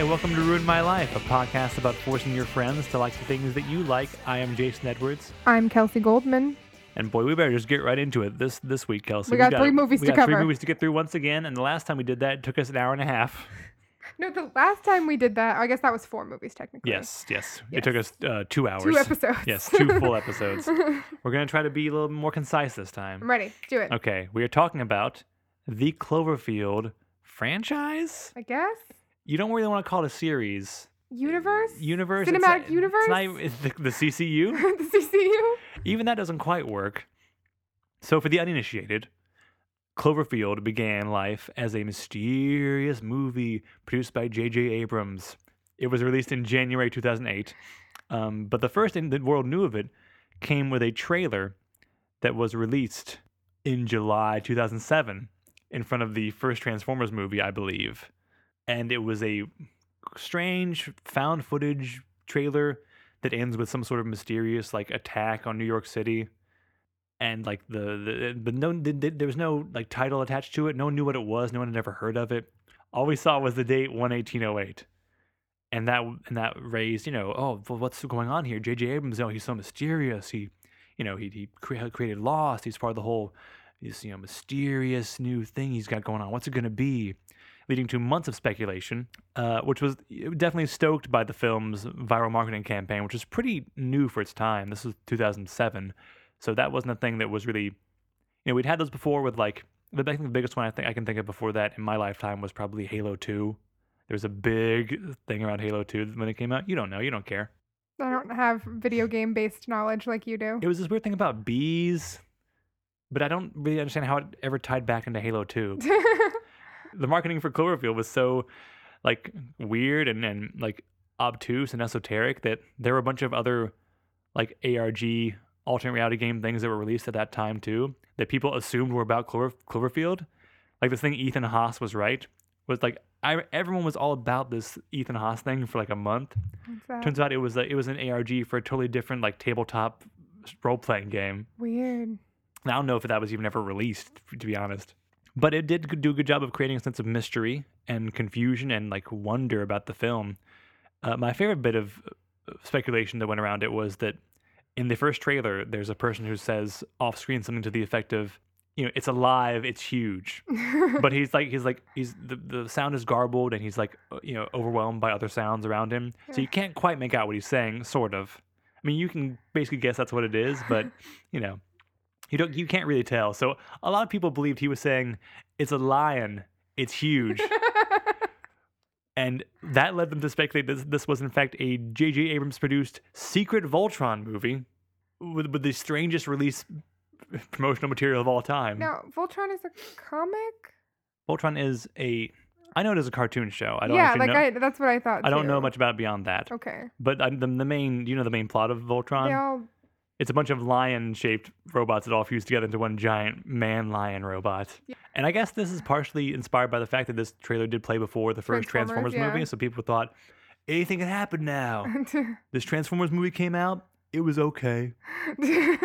Hi, welcome to Ruin My Life, a podcast about forcing your friends to like the things that you like. I am Jason Edwards, I'm Kelsey Goldman. and boy, we better just get right into it this this week, Kelsey. We got three movies we to got Three movies to get through once again, and the last time we did that, it took us an hour and a half. No, the last time we did that, I guess that was four movies technically. Yes, yes, it took us uh, two hours. Two episodes. Yes, two full episodes. We're gonna try to be a little more concise this time. I'm ready. Do it. Okay, we are talking about the Cloverfield franchise. I guess. You don't really want to call it a series. Universe? Universe. Cinematic It's universe? not even- it's the, the CCU. the CCU? Even that doesn't quite work. So, for the uninitiated, Cloverfield began life as a mysterious movie produced by J.J. Abrams. It was released in January 2008. Um, but the first thing the world knew of it came with a trailer that was released in July 2007 in front of the first Transformers movie, I believe. And it was a strange found footage trailer that ends with some sort of mysterious like attack on New York City. And like the, the but no th- th- there was no like title attached to it. No one knew what it was. No one had ever heard of it. All we saw was the date one eighteen oh eight, and that and that raised you know oh well, what's going on here? J.J. Abrams oh he's so mysterious. He you know he he cre- created Lost. He's part of the whole this you know mysterious new thing he's got going on. What's it going to be? Leading to months of speculation, uh, which was definitely stoked by the film's viral marketing campaign, which was pretty new for its time. This was 2007, so that wasn't a thing that was really, you know, we'd had those before with like the I think the biggest one I think I can think of before that in my lifetime was probably Halo 2. There was a big thing around Halo 2 when it came out. You don't know, you don't care. I don't have video game based knowledge like you do. It was this weird thing about bees, but I don't really understand how it ever tied back into Halo 2. the marketing for Cloverfield was so like weird and, and like obtuse and esoteric that there were a bunch of other like ARG alternate reality game things that were released at that time too that people assumed were about Clover, Cloverfield. Like this thing Ethan Haas was right was like I, everyone was all about this Ethan Haas thing for like a month. Turns out it was a, it was an ARG for a totally different like tabletop role playing game. Weird. I don't know if that was even ever released, to be honest. But it did do a good job of creating a sense of mystery and confusion and like wonder about the film. Uh, my favorite bit of uh, speculation that went around it was that in the first trailer, there's a person who says off screen something to the effect of, you know, it's alive, it's huge. but he's like, he's like, he's the, the sound is garbled and he's like, uh, you know, overwhelmed by other sounds around him. So you can't quite make out what he's saying, sort of. I mean, you can basically guess that's what it is, but you know, you don't, you can't really tell. So a lot of people believed he was saying, "It's a lion, it's huge," and that led them to speculate that this was in fact a J.J. Abrams produced secret Voltron movie with with the strangest release promotional material of all time. now, Voltron is a comic? Voltron is a, I know it is a cartoon show. I don't yeah, like know. I, that's what I thought. I don't know much about it beyond that. Okay. But uh, the, the main, you know, the main plot of Voltron. They all It's a bunch of lion-shaped robots that all fuse together into one giant man-lion robot. Yeah. And I guess this is partially inspired by the fact that this trailer did play before the first Transformers, Transformers, movie, yeah. so people thought anything can happen now. this Transformers movie came out, it was okay.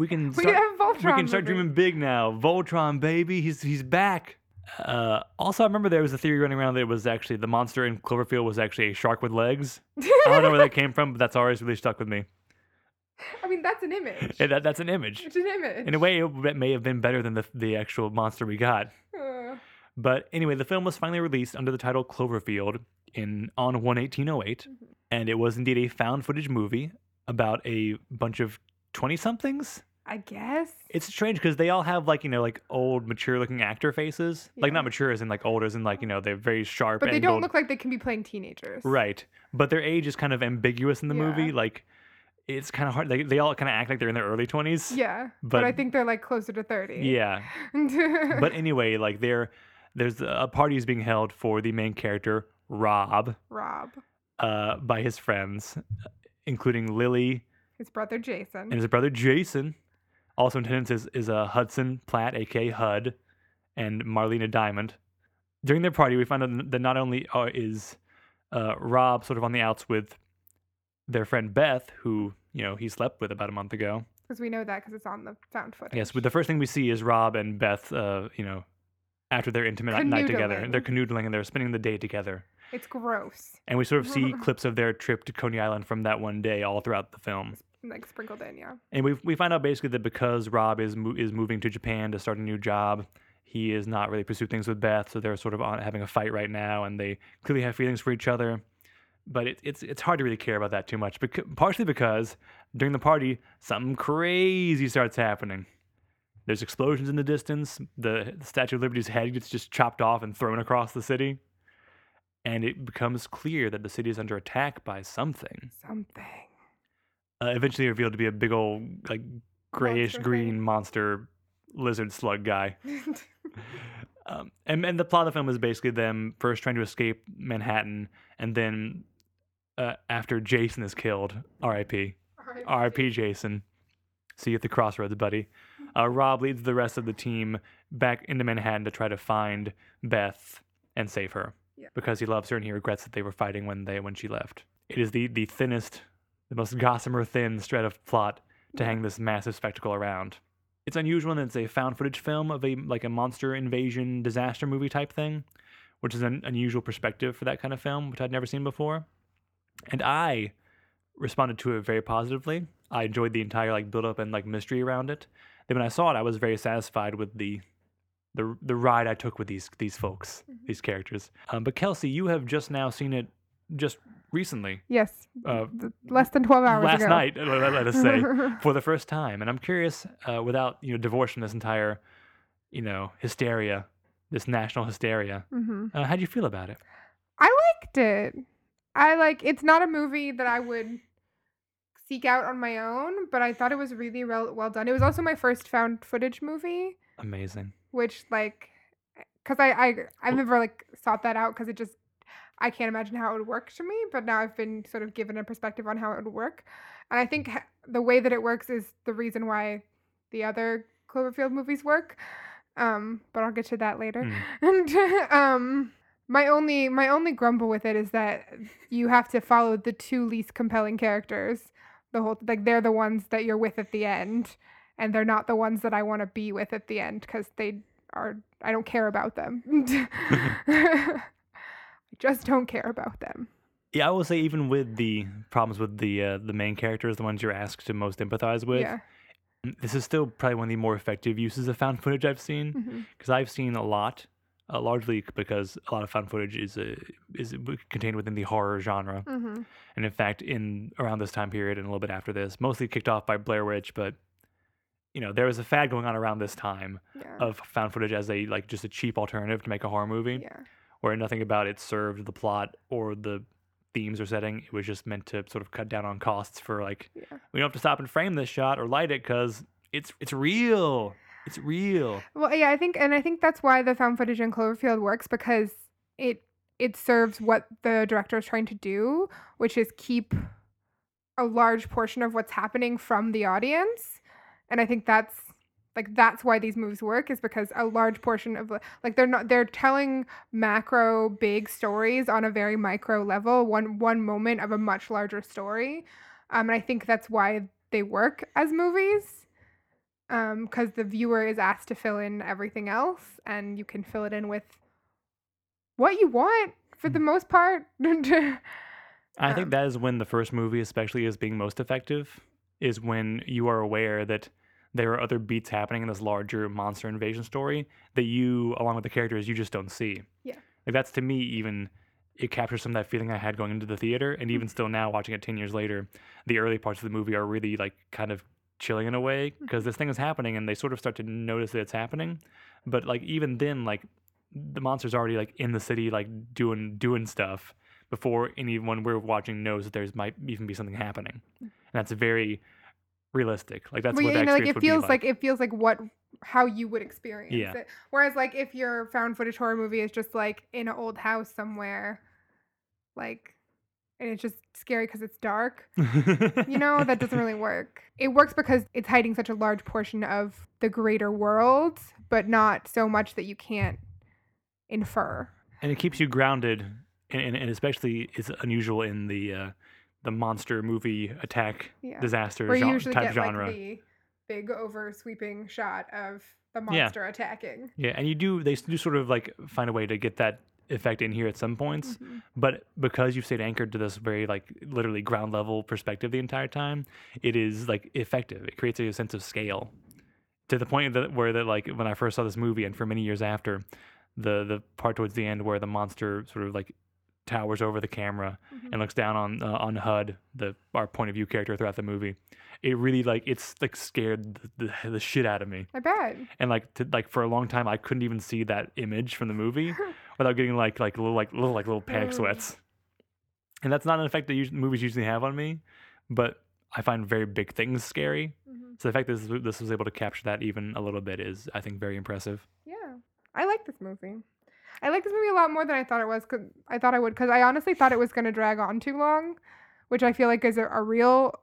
We can we start, have Voltron. we can start movie. dreaming big now. Voltron, baby, he's he's back. Uh, also, I remember there was a theory running around that it was actually the monster in Cloverfield was actually a shark with legs. I don't know where that came from, but that's always really stuck with me. I mean, that's an image. And that, that's an image. It's an image. In a way, it may have been better than the, the actual monster we got. Uh, But anyway, the film was finally released under the title Cloverfield in on 11808, and it was indeed a found footage movie about a bunch of 20 somethings. I guess. It's strange because they all have like, you know, like old, mature looking actor faces. Like, not mature as in like old, as in like, you know, they're very sharp. But they don't look like they can be playing teenagers. Right. But their age is kind of ambiguous in the Yeah. movie. Like, it's kind of hard. They, they all kind of act like they're in their early 20s. Yeah. But, I think they're like closer to 30. Yeah. but anyway, like there, there's a party is being held for the main character Rob, Rob, uh, by his friends, including Lily his brother Jason. and his brother Jason. Also in attendance is, is uh, Hudson Platt, aka Hud, and Marlena Diamond. During their party, we find out that not only uh, is uh, Rob sort of on the outs with their friend Beth, who you know he slept with about a month ago. Because we know that because it's on the found footage. Yes, but the first thing we see is Rob and Beth, uh, you know, after their intimate night together. They're canoodling and they're spending the day together. It's gross. And we sort of see clips of their trip to Coney Island from that one day all throughout the film. Like sprinkled in, yeah. And we we find out basically that because Rob is mo- is moving to Japan to start a new job, he is not really pursue things with Beth. So they're sort of on, having a fight right now, and they clearly have feelings for each other. But it, it's it's hard to really care about that too much, because, partially because during the party something crazy starts happening. There's explosions in the distance. The, the Statue of Liberty's head gets just chopped off and thrown across the city, and it becomes clear that the city is under attack by something Something. uh, eventually revealed to be a big old like grayish Monster green thing. monster lizard slug guy. Um, and and the plot of the film is basically them first trying to escape Manhattan, and then uh, after Jason is killed, R.I.P. R.I.P. Jason. See you at the crossroads, buddy. Uh, Rob leads the rest of the team back into Manhattan to try to find Beth and save her Yeah. because he loves her and he regrets that they were fighting when they when she left. It is the the thinnest, the most gossamer thin thread of plot to hang this massive spectacle around. It's unusual that it's a found footage film of a like a monster invasion disaster movie type thing, which is an unusual perspective for that kind of film, which I'd never seen before. And I responded to it very positively. I enjoyed the entire like build up and like mystery around it. Then when I saw it, I was very satisfied with the the the ride I took with these these folks, Mhm. these characters. Um, but Kelsey, you have just now seen it just recently, Yes. uh, less than 12 hours last ago. night. Let, us say for the first time, and I'm curious, uh, without you know divorcing this entire, you know, hysteria, this national hysteria. hmm Uh, how do you feel about it? I liked it. I like it's not a movie that I would seek out on my own, but I thought it was really well, well done. It was also my first found footage movie, Amazing. which like cuz I I I've never like sought that out cuz it just I can't imagine how it would work to me, but now I've been sort of given a perspective on how it would work. And I think the way that it works is the reason why the other Cloverfield movies work. Um, but I'll get to that later. Mm. And um my only my only grumble with it is that you have to follow the two least compelling characters the whole like they're the ones that you're with at the end and they're not the ones that I want to be with at the end cuz they are I don't care about them. I just don't care about them. Yeah, I will say even with the problems with the uh, the main characters, the ones you're asked to most empathize with, yeah. this is still probably one of the more effective uses of found footage I've seen. Because I've seen a lot, uh, largely because a lot of found footage is uh, is contained within the horror genre, Mhm. and in fact, in around this time period and a little bit after this, mostly kicked off by Blair Witch, but you know there was a fad going on around this time Yeah. of found footage as a like just a cheap alternative to make a horror movie, yeah. where nothing about it served the plot or the themes or setting. It was just meant to sort of cut down on costs for like Yeah. we don't have to stop and frame this shot or light it because it's it's real. It's real. Well, yeah, I think, and I think that's why the found footage in Cloverfield works because it it serves what the director is trying to do, which is keep a large portion of what's happening from the audience, and I think that's like that's why these movies work is because a large portion of like they're not they're telling macro big stories on a very micro level one one moment of a much larger story. Um and i think that's why they work as movies um because the viewer is asked to fill in everything else and you can fill it in with what you want for the most part I think Um, that is when the first movie, especially, is being most effective. Is when you are aware that there are other beats happening in this larger monster invasion story that you, along with the characters, you just don't see. Yeah. Like that's to me even it captures some of that feeling I had going into the theater, and Mm. even still now watching it ten years later, the early parts of the movie are really like kind of chilling in a way because this thing is happening, and they sort of start to notice that it's happening. But like even then, like the monster's already like in the city, like doing doing stuff before anyone we're watching knows that there's might even be something happening, and that's very realistic. Like that's Well, what yeah, that you know, like it feels like. it feels like what how you would experience Yeah. it. Whereas like if your found footage horror movie is just like in an old house somewhere, like and it's just scary because it's dark. You know, that doesn't really work. It works because it's hiding such a large portion of the greater world, but not so much that you can't infer. and it keeps you grounded and, and, and especially it's unusual in the uh, the monster movie attack Yeah. disaster Where you gen- usually type get genre like the big over sweeping shot of the Yeah. monster attacking. yeah and you do they do sort of like find a way to get that effect in here at some points, Mhm. but because you've stayed anchored to this very like literally ground level perspective the entire time, it is like effective. It creates a sense of scale to the point that where that like when I first saw this movie and for many years after, the the part towards the end where the monster sort of like towers over the camera Mhm. and looks down on uh, on Hud, the our point of view character throughout the movie. It really like it's like scared the, the, the shit out of me, I bet. and like to, like for a long time I couldn't even see that image from the movie without getting like like little like little like little panic sweats. And that's not an effect that us- movies usually have on me, but I find very big things scary. Mhm. So the fact that this, this was able to capture that even a little bit is, I think, very impressive. Yeah, I like this movie. I like this movie a lot more than I thought it was. Cause I thought I would, because I honestly thought it was going to drag on too long, which I feel like is a, a real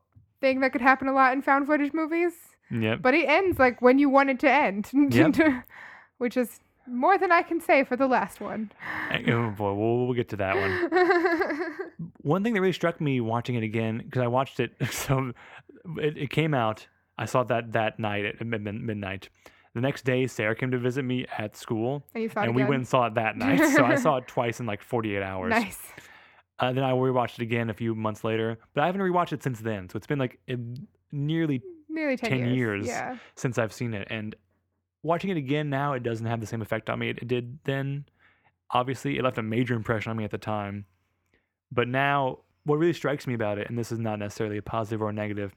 thing that could happen a lot in found footage movies. Yep. But it ends like when you want it to end, Yep. which is more than I can say for the last one. Eh, oh boy, we'll, we'll get to that one. One thing that really struck me watching it again because I watched it, so it, it came out. I saw that that night at mid- mid- midnight. The next day, Sarah came to visit me at school, and it and we went and saw it that night. so I saw it twice in like 48 hours. Nice. Uh, then I rewatched it again a few months later, but I haven't rewatched it since then. So it's been like a, nearly Nearly 10, 10 years. years. Yeah. since I've seen it. And watching it again now, it doesn't have the same effect on me it, it did then. Obviously, it left a major impression on me at the time. But now, what really strikes me about it, and this is not necessarily a positive or a negative,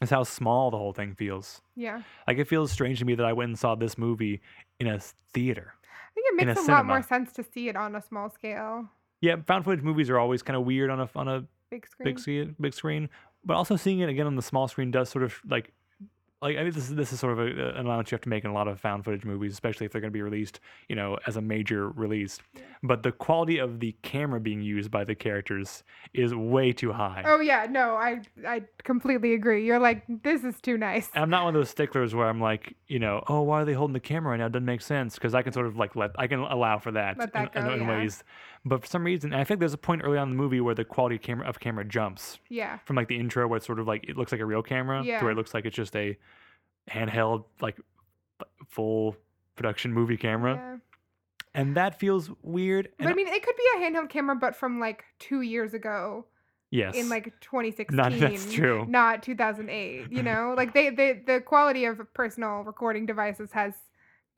is how small the whole thing feels. Yeah. Like, it feels strange to me that I went and saw this movie in a theater. I think it makes a a, lot more sense to see it on a small scale, Yeah, found footage movies are always kind of weird on a on a big screen. big screen, big screen. But also seeing it again on the small screen does sort of like, like I mean, this is this is sort of a, an allowance you have to make in a lot of found footage movies, especially if they're going to be released, you know, as a major release. But the quality of the camera being used by the characters is way too high. Oh yeah, no, I I completely agree. You're like, this is too nice. And I'm not one of those sticklers where I'm like, you know, oh, why are they holding the camera right now? It doesn't make sense because I can sort of like let I can allow for that, that in, in- in yeah. ways. But for some reason, and I think there's a point early on in the movie where the quality of camera of camera jumps. Yeah. from like the intro where it's sort of like it looks like a real camera to where it looks like it's just a handheld like full production movie camera yeah. and that feels weird But I mean, it could be a handheld camera, but from like two years ago yes in like 2016. Not- that's true. Not 2008. You know, like they, they the quality of personal recording devices has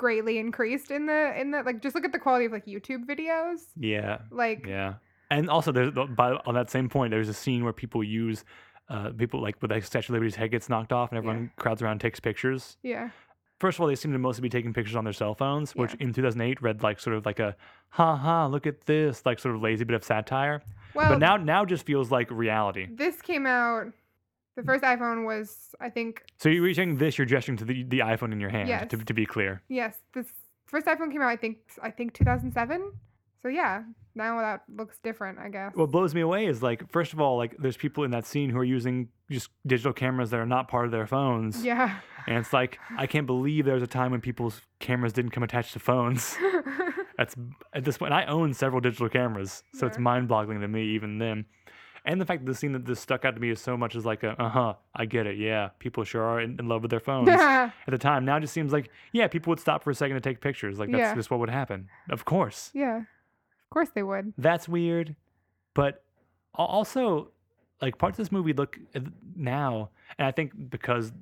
greatly increased in the in the like just look at the quality of like YouTube videos. yeah Like yeah and also there's the- by on that same point there's a scene where people use uh people like with like Statue of Liberty's head gets knocked off and everyone crowds around and takes pictures yeah. first of all they seem to mostly be taking pictures on their cell phones which Yeah. in 2008 read like sort of like a ha ha look at this like sort of lazy bit of satire Well, but now now just feels like reality this came out the first iPhone was I think So you're reaching this, you're gesturing to the, the iPhone in your hand, to, Yes. to to be clear. yes, this first iPhone came out I think I think 2007. So yeah, now that looks different, I guess. What blows me away is like, first of all, like there's people in that scene who are using just digital cameras that are not part of their phones. yeah. And it's like, I can't believe there was a time when people's cameras didn't come attached to phones. That's at this point, I own several digital cameras. So it's mind boggling to me, even then. And the fact that the scene that this stuck out to me is so much is like, a, uh huh, I get it. Yeah, people sure are in, in love with their phones. at the time. Now it just seems like, yeah, people would stop for a second to take pictures. Like that's Yeah. just what would happen. Of course. yeah. Of course they would. That's weird. But al- also, like parts of this movie look uh, now, and I think because.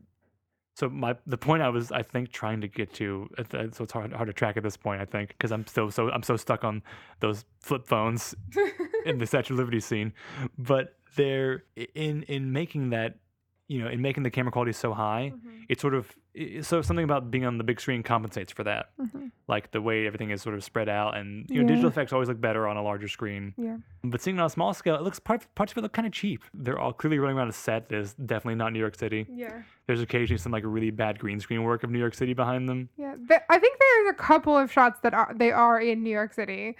So my the point I was I think trying to get to uh, so it's hard hard to track at this point I think because I'm still so I'm so stuck on those flip phones in the Statue of Liberty scene, but they're in in making that you know in making the camera quality so high, Mhm, it's sort of i- so something about being on the big screen compensates for that mhm. like the way everything is sort of spread out and you know Yeah. digital effects always look better on a larger screen Yeah. but seeing it on a small scale it looks part, parts of it look kind of cheap they're all clearly running around a set that is definitely not new york city Yeah. there's occasionally some like really bad green screen work of new york city behind them Yeah. Th- I think there's a couple of shots that are they are in New York City,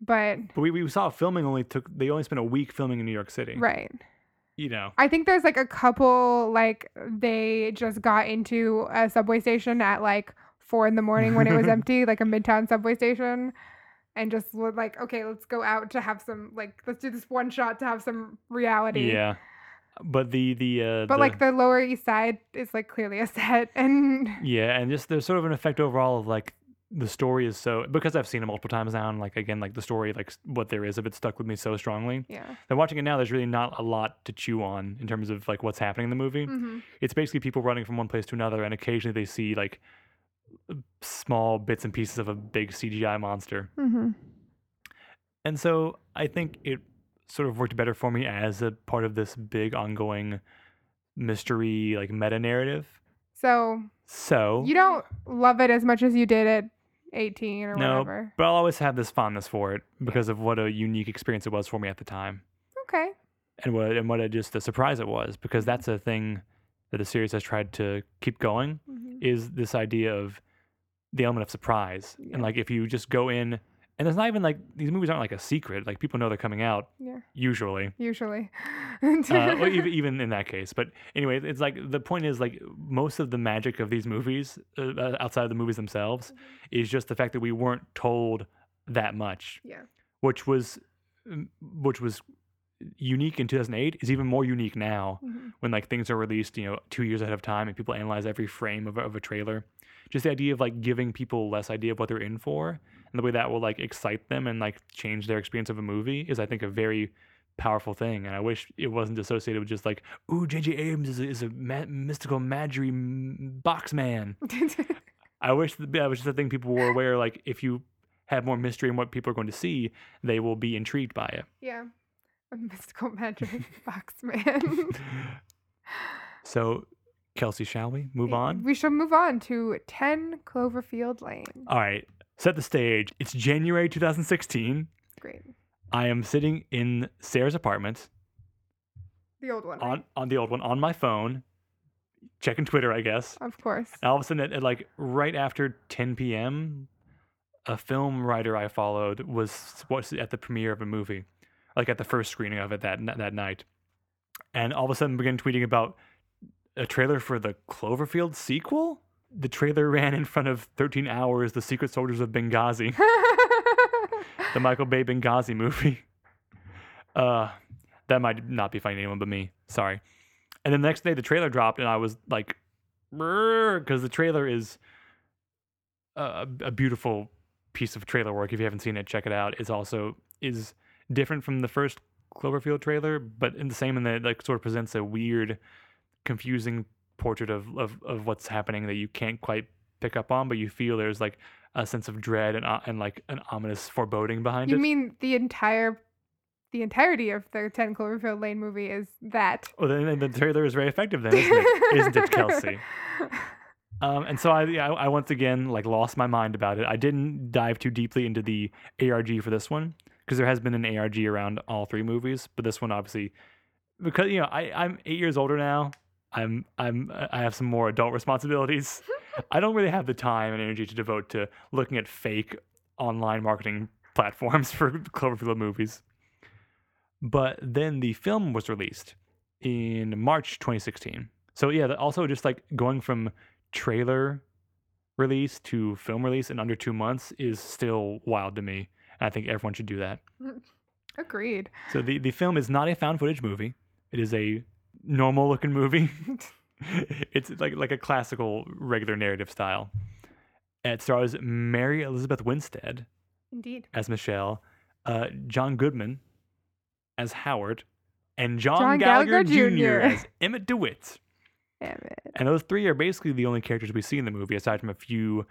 but but we, we saw filming only took they only spent a week filming in new york city right. You know I think there's like a couple like they just got into a subway station at like four in the morning when it was empty, like a midtown subway station, and just were like, okay, let's go out to have some like let's do this one shot to have some reality. yeah but the the uh But like the Lower East Side is like clearly a set, and yeah and just there's sort of an effect overall of like the story is so because I've seen it multiple times now, and like again, like the story, like what there is of it stuck with me so strongly. Yeah. That watching it now, there's really not a lot to chew on in terms of like what's happening in the movie. hmm It's basically people running from one place to another, and occasionally they see like small bits and pieces of a big CGI monster. hmm And so I think it sort of worked better for me as a part of this big ongoing mystery, like meta narrative. So So, you don't love it as much as you did at 18 or No, whatever. but I'll always have this fondness for it because of what a unique experience it was for me at the time, Okay. and what and what a just a surprise it was. Because that's a thing that the series has tried to keep going hmm is this idea of the element of surprise, Yeah. and like if you just go in, and it's not even like these movies aren't like a secret. Like people know they're coming out Yeah. usually. Usually. uh, well, even, even in that case. But anyway, it's like the point is like most of the magic of these movies, uh, uh, outside of the movies themselves, is just the fact that we weren't told that much, yeah. which was mm, which was unique in 2008 is even more unique now Mhm. when like things are released you know two years ahead of time and people analyze every frame of, of a trailer just the idea of like giving people less idea of what they're in for and the way that will like excite them and like change their experience of a movie is i think a very powerful thing and i wish it wasn't associated with just like ooh jj abrams is a, is a ma- mystical magery box man i wish th- that was just a thing people were aware like if you have more mystery in what people are going to see they will be intrigued by it yeah. A mystical magic box man. so kelsey shall we move on We shall move on to 10 Cloverfield Lane. All right, set the stage. It's January 2016. Great. I am sitting in Sarah's apartment The old one. on right? on the old one on my phone, checking Twitter, I guess. Of course. And all of a sudden, at, at like right after 10 p.m., a film writer I followed was was at the premiere of a movie, like at the first screening of it that that night, and all of a sudden began tweeting about a trailer for the Cloverfield sequel. The trailer ran in front of 13 hours. The Secret Soldiers of Benghazi. the Michael Bay Benghazi movie. Uh, that might not be funny to anyone but me. Sorry. And then the next day, the trailer dropped, and I was like, because the trailer is a, a beautiful piece of trailer work. If you haven't seen it, check it out. It's also is different from the first Cloverfield trailer, but in the same in that it like sort of presents a weird, confusing portrait of, of of what's happening that you can't quite pick up on, but you feel there's like a sense of dread and uh, and like an ominous foreboding behind you it. You mean the entire the entirety of the 10 Cloverfield Lane movie is that? well, then, then the trailer is very effective, then, isn't it? isn't it, Kelsey? Um, and so I, I, I once again like lost my mind about it. I didn't dive too deeply into the ARG for this one because there has been an ARG around all three movies, but this one obviously because you know I I'm eight years older now. I'm I'm I have some more adult responsibilities. I don't really have the time and energy to devote to looking at fake online marketing platforms for Cloverfield movies. But then the film was released in March 2016. So yeah, also just like going from trailer release to film release in under two months is still wild to me. And I think everyone should do that. Agreed. So the, the film is not a found footage movie. It is a normal looking movie. it's like like a classical regular narrative style. It stars Mary Elizabeth Winstead Indeed. as Michelle, uh, John Goodman as Howard, and John, John Gallagher, Gallagher Jr. Jr. as Emmett DeWitt. Damn it. And those three are basically the only characters we see in the movie, aside from a few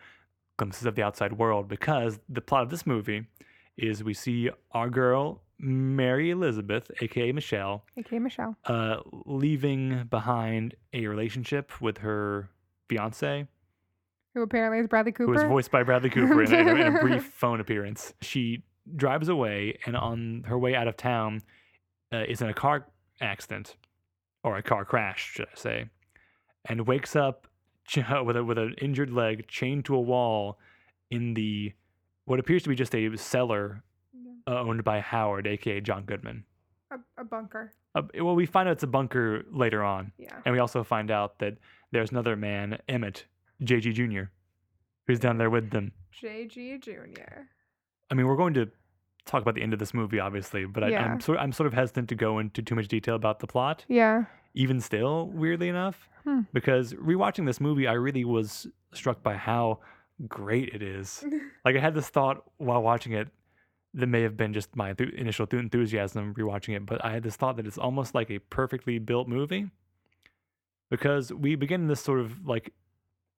glimpses of the outside world, because the plot of this movie is we see our girl, Mary Elizabeth, aka Michelle, Okay, Michelle. uh, leaving behind a relationship with her fiance, Who apparently is Bradley Cooper. who was voiced by Bradley Cooper in a, in a- brief phone appearance. She drives away, and on her way out of town, uh, is in a car accident or a car crash, should I say, and wakes up with a, with an injured leg chained to a wall in the what appears to be just a cellar. Uh, owned by Howard, aka John Goodman. a, a bunker. Uh, well, we find out it's a bunker later on, Yeah. and we also find out that there's another man, Emmett, JG Jr., who's down there with them. JG Jr. I mean, we're going to talk about the end of this movie, obviously, but I, Yeah. I'm sort I'm sort of hesitant to go into too much detail about the plot. Yeah. Even still, weirdly enough, Hmm. because rewatching this movie, I really was struck by how great it is. Like I had this thought while watching it that may have been just my enthu- initial thu- enthusiasm rewatching it, but I had this thought that it's almost like a perfectly built movie because we begin this sort of like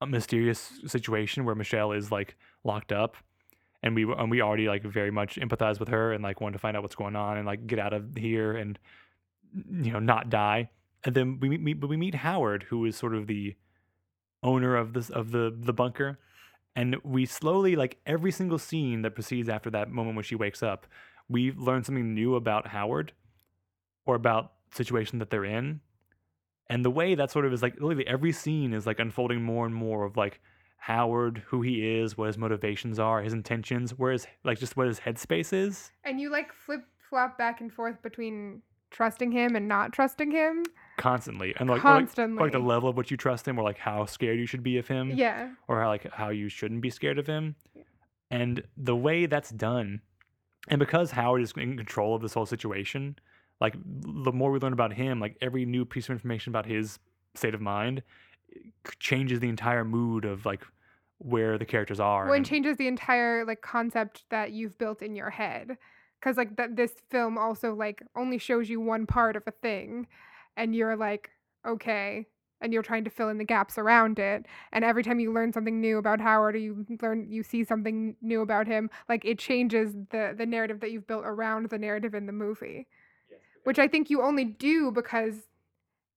a mysterious situation where Michelle is like locked up and we and we already like very much empathize with her and like want to find out what's going on and like get out of here and you know not die. And then we meet but we meet Howard who is sort of the owner of this of the the bunker and we slowly like every single scene that proceeds after that moment when she wakes up we learn something new about Howard or about the situation that they're in and the way that sort of is like literally every scene is like unfolding more and more of like Howard, who he is, what his motivations are, his intentions, where his like just what his headspace is. and you like flip flop back and forth between trusting him and not trusting him constantly and like or, like, like the level of which you trust him or like how scared you should be of him yeah. or how like how you shouldn't be scared of him Yeah. and the way that's done and because howard is in control of this whole situation like the more we learn about him like every new piece of information about his state of mind changes the entire mood of like where the characters are Well, and and- changes the entire like concept that you've built in your head. Because like that, this film also like only shows you one part of a thing, and you're like, okay, and you're trying to fill in the gaps around it. And every time you learn something new about Howard, or you learn you see something new about him, like it changes the the narrative that you've built around the narrative in the movie. Which I think you only do because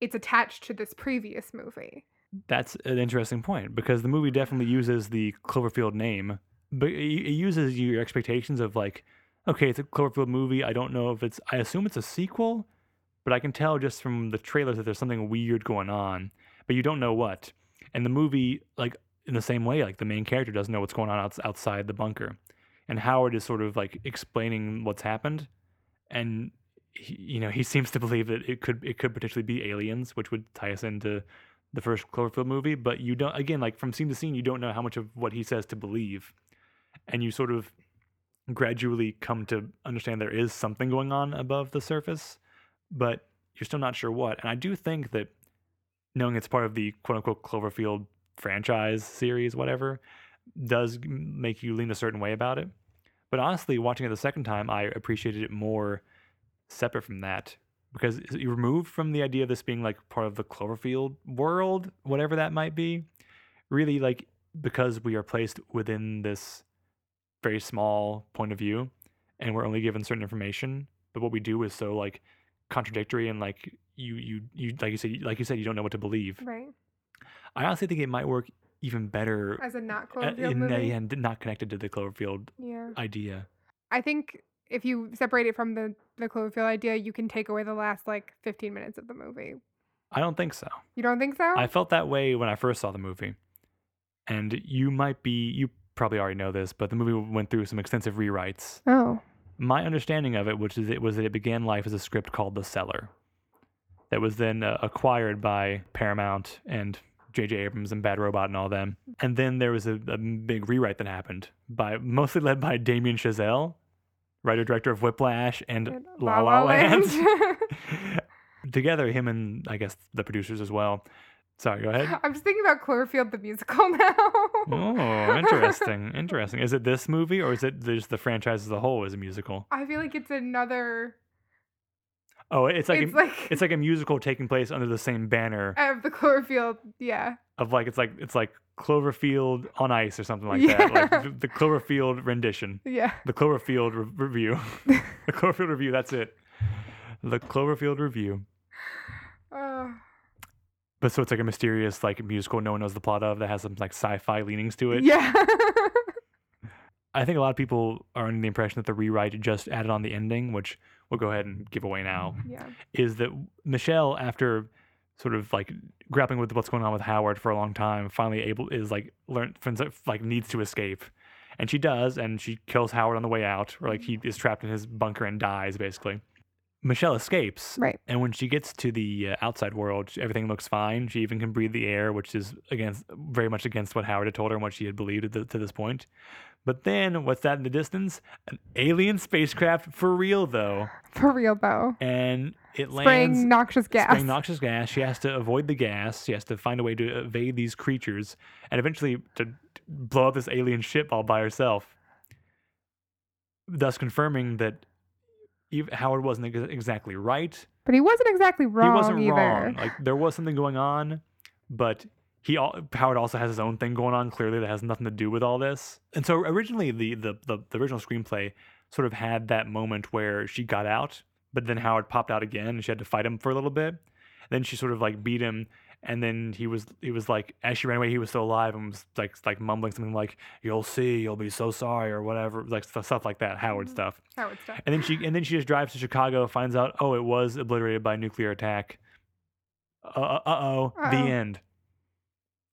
it's attached to this previous movie. That's an interesting point because the movie definitely uses the Cloverfield name, but it it uses your expectations of like, okay, it's a Cloverfield movie. I don't know if it's, I assume it's a sequel, but I can tell just from the trailers that there's something weird going on, but you don't know what. And the movie, like in the same way, like the main character doesn't know what's going on outside the bunker, and Howard is sort of like explaining what's happened, and he, you know he seems to believe that it could it could potentially be aliens, which would tie us into the first Cloverfield movie, but you don't again like from scene to scene you don't know how much of what he says to believe. And you sort of gradually come to understand there is something going on above the surface, but you're still not sure what. And I do think that knowing it's part of the quote unquote Cloverfield franchise series, whatever, does make you lean a certain way about it. But honestly, watching it the second time, I appreciated it more separate from that because you removed from the idea of this being like part of the Cloverfield world, whatever that might be. Really, like because we are placed within this very small point of view, and we're only given certain information. But what we do is so like contradictory and like you you you like you said like you said you don't know what to believe. Right. I honestly think it might work even better As a not Cloverfield in movie. the end, not connected to the Cloverfield yeah. idea. I think if you separate it from the the Cloverfield idea, you can take away the last like 15 minutes of the movie. I don't think so. You don't think so? I felt that way when I first saw the movie. And you might be, you probably already know this, but the movie went through some extensive rewrites. oh. My understanding of it, which is it was that it began life as a script called The Cellar, that was then uh, acquired by Paramount and J.J. Abrams and Bad Robot and all them. And then there was a, a big rewrite that happened by mostly led by Damien Chazelle, writer director of Whiplash and And La La, Land. Together, him and I guess the producers as well. Sorry, go ahead. I'm just thinking about Cloverfield the musical now. Oh, interesting. Interesting. Is it this movie or is it just the franchise as a whole as a musical? I feel like it's another. Oh, it's like it's a, like it's like a musical taking place under the same banner of the Cloverfield. Yeah. of like it's like it's like Cloverfield on ice or something like that. Like the, the Cloverfield rendition, Yeah. the Cloverfield re- revue, the Cloverfield revue. That's it. The Cloverfield revue. Uh, But so it's like a mysterious like musical no one knows the plot of that has some like sci-fi leanings to it. yeah. I think a lot of people are under the impression that the rewrite just added on the ending, which we'll go ahead and give away now, mm-hmm. yeah. is that Michelle, after sort of like grappling with what's going on with Howard for a long time, finally able is like learn finds like needs to escape, and she does, and she kills Howard on the way out, or like he mm-hmm. is trapped in his bunker and dies basically. Michelle escapes, Right. and when she gets to the uh, outside world, sh- everything looks fine. She even can breathe the air, which is against very much against what Howard had told her and what she had believed the, to this point. But then, what's that in the distance? An alien spacecraft for real, though, For real though. and it Spraying lands Spraying noxious gas. spraying noxious gas. She has to avoid the gas. She has to find a way to evade these creatures, and eventually to blow up this alien ship all by herself. Thus confirming that Howard wasn't exactly right. but he wasn't exactly wrong he wasn't either. wrong. Like there was something going on, but he Howard also has his own thing going on clearly that has nothing to do with all this. And so originally the the the, the original screenplay sort of had that moment where she got out, but then Howard popped out again and she had to fight him for a little bit. Then she sort of like beat him and then he was he was like as she ran away he was still alive and was like like mumbling something like you'll see you'll be so sorry or whatever like stuff like that Howard Mhm. stuff Howard stuff. and then she and then she just drives to Chicago, finds out, oh, it was obliterated by nuclear attack. Uh uh oh, the end.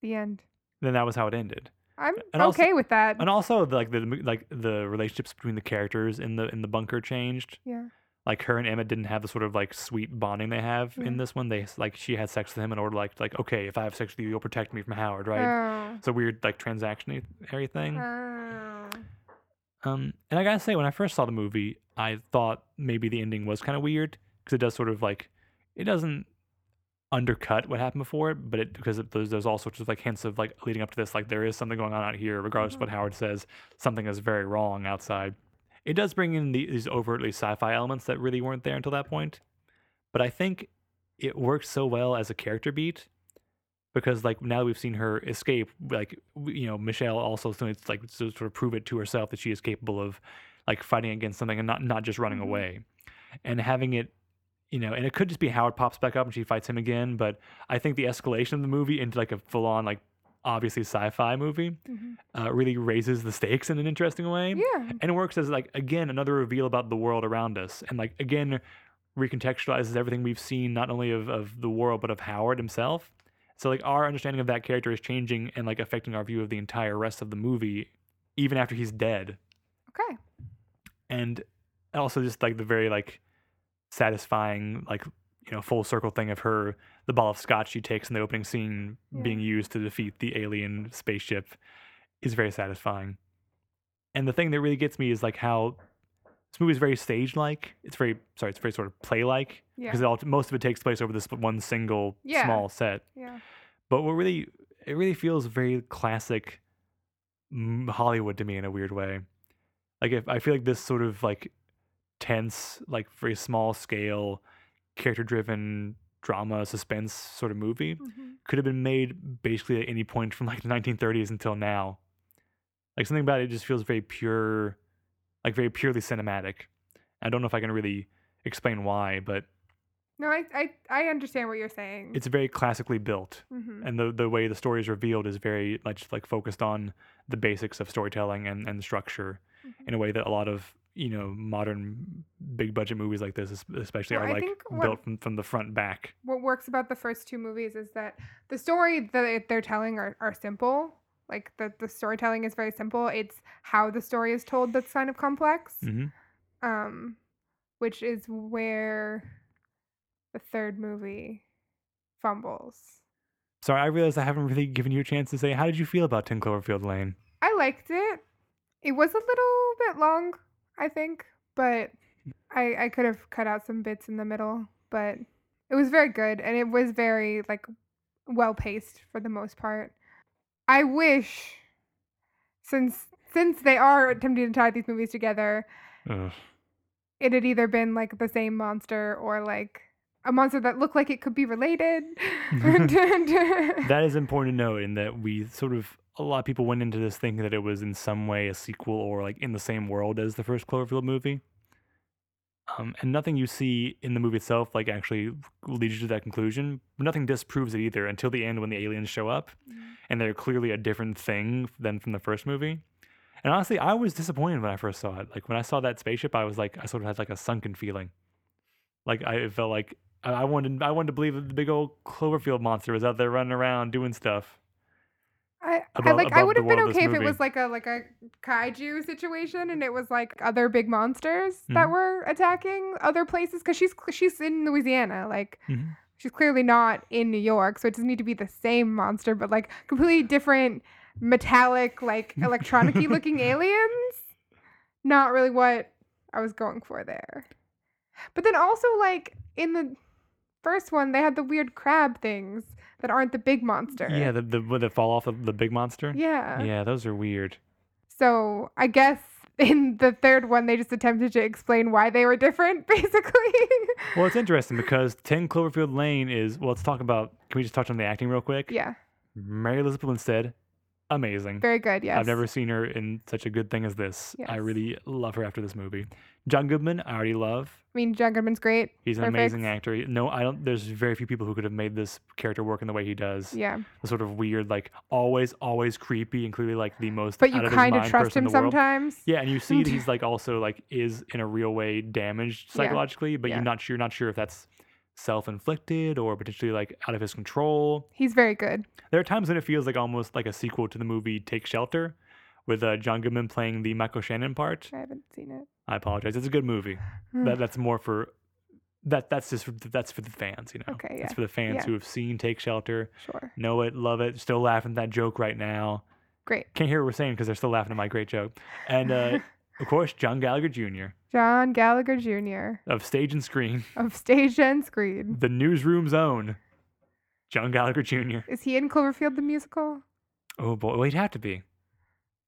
The end. Then that was how it ended. I'm And also- okay with that. And also, the, like the like the relationships between the characters in the in the bunker changed. yeah. Like her and Emmett didn't have the sort of like sweet bonding they have Yeah. in this one. They like she had sex with him in order like like okay, if I have sex with you, you'll protect me from Howard, right? Oh. It's a weird like transaction thing. Oh. Um, and I gotta say, when I first saw the movie, I thought maybe the ending was kind of weird because it does sort of like it doesn't undercut what happened before, but it because it, there's, there's all sorts of like hints of like leading up to this, like there is something going on out here, regardless of what Howard says, something is very wrong outside. It does bring in these overtly sci-fi elements that really weren't there until that point, but I think it works so well as a character beat because like now that we've seen her escape like you know michelle also so it's like to sort of prove it to herself that she is capable of like fighting against something and not not just running Mhm. away and having it you know and it could just be howard pops back up and she fights him again but i think the escalation of the movie into like a full-on like obviously sci-fi movie Mhm. uh, really raises the stakes in an interesting way Yeah. and it works as like again another reveal about the world around us and like again recontextualizes everything we've seen not only of, of the world but of howard himself so like our understanding of that character is changing and like affecting our view of the entire rest of the movie even after he's dead Okay. and also just like the very like satisfying like you know full circle thing of her the ball of scotch she takes in the opening scene Yeah. being used to defeat the alien spaceship is very satisfying and the thing that really gets me is like how this movie is very stage like it's very sorry it's very sort of play like Yeah. because it all, most of it takes place over this one single Yeah. small set Yeah. but what really it really feels very classic Hollywood to me in a weird way. Like if I feel like this sort of like tense, like very small scale, character driven drama suspense sort of movie Mhm. could have been made basically at any point from like the 1930s until now. Like something about it just feels very pure, like very purely cinematic. I don't know if I can really explain why, but No, I, I I understand what you're saying. it's very classically built. Mhm. and the the way the story is revealed is very much like focused on the basics of storytelling and and structure Mhm. in a way that a lot of you know modern big budget movies like this especially Well, are like what- built from, from the front back what works about the first two movies is that the story that they're telling are, are simple. Like the, the storytelling is very simple. It's how the story is told that's kind of complex. hmm Um, which is where the third movie fumbles. sorry i realize i haven't really given you a chance to say how did you feel about 10 cloverfield lane I liked it. It was a little bit long, I think, but I I could have cut out some bits in the middle, but it was very good and it was very like well paced for the most part. I wish since since they are attempting to tie these movies together, Ugh. it had either been like the same monster or like a monster that looked like it could be related. that is important to note in that we sort of a lot of people went into this thinking that it was in some way a sequel or like in the same world as the first cloverfield movie. Um, and nothing you see in the movie itself like actually leads you to that conclusion. Nothing disproves it either until the end when the aliens show up and they're clearly a different thing than from the first movie. And honestly i was disappointed when i first saw it. Like when i saw that spaceship i was like i sort of had like a sunken feeling. Like i felt like I wanted I wanted to believe that the big old Cloverfield monster was out there running around doing stuff. I, I like I would have been world of this okay if it was like a like a kaiju situation and it was like other big monsters that Mhm. were attacking other places because she's she's in Louisiana like Mhm. she's clearly not in New York so it doesn't need to be the same monster but like completely different metallic like electronic-y looking aliens not really what I was going for there but then also like in the first one they had the weird crab things that aren't the big monster Yeah, the the they fall off of the big monster. yeah Yeah, those are weird. So I guess in the third one, they just attempted to explain why they were different, basically. Well, it's interesting because 10 Cloverfield Lane is, well, let's talk about, can we just touch on the acting real quick? yeah, Mary Elizabeth Winstead, amazing. very good. Yes. I've never seen her in such a good thing as this. I really love her after this movie. John Goodman, I already love. I mean, John Goodman's great. He's an amazing actor. No, I don't. There's very few people who could have made this character work in the way he does. Yeah, The sort of weird, like always, always creepy, and clearly like the most. but you kind of trust him sometimes. Yeah, and you see that he's like also like is in a real way damaged Yeah. psychologically, but Yeah. you're not sure. You're not sure if that's self-inflicted or potentially like out of his control. He's very good. There are times when it feels like almost like a sequel to the movie Take Shelter, with uh, John Goodman playing the Michael Shannon part. I haven't seen it. I apologize. It's a good movie. that that's more for that. That's just for, that's for the fans. You know, Okay, it's yeah, for the fans yeah. who have seen Take Shelter, sure. know it, love it, still laughing at that joke right now. Great. Can't hear what we're saying because they're still laughing at my great joke. And uh, of course, John Gallagher Jr. John Gallagher Jr. of Stage and Screen, of Stage and Screen. the newsroom's own John Gallagher Jr. Is he in Cloverfield the musical? Oh boy, well, he'd have to be.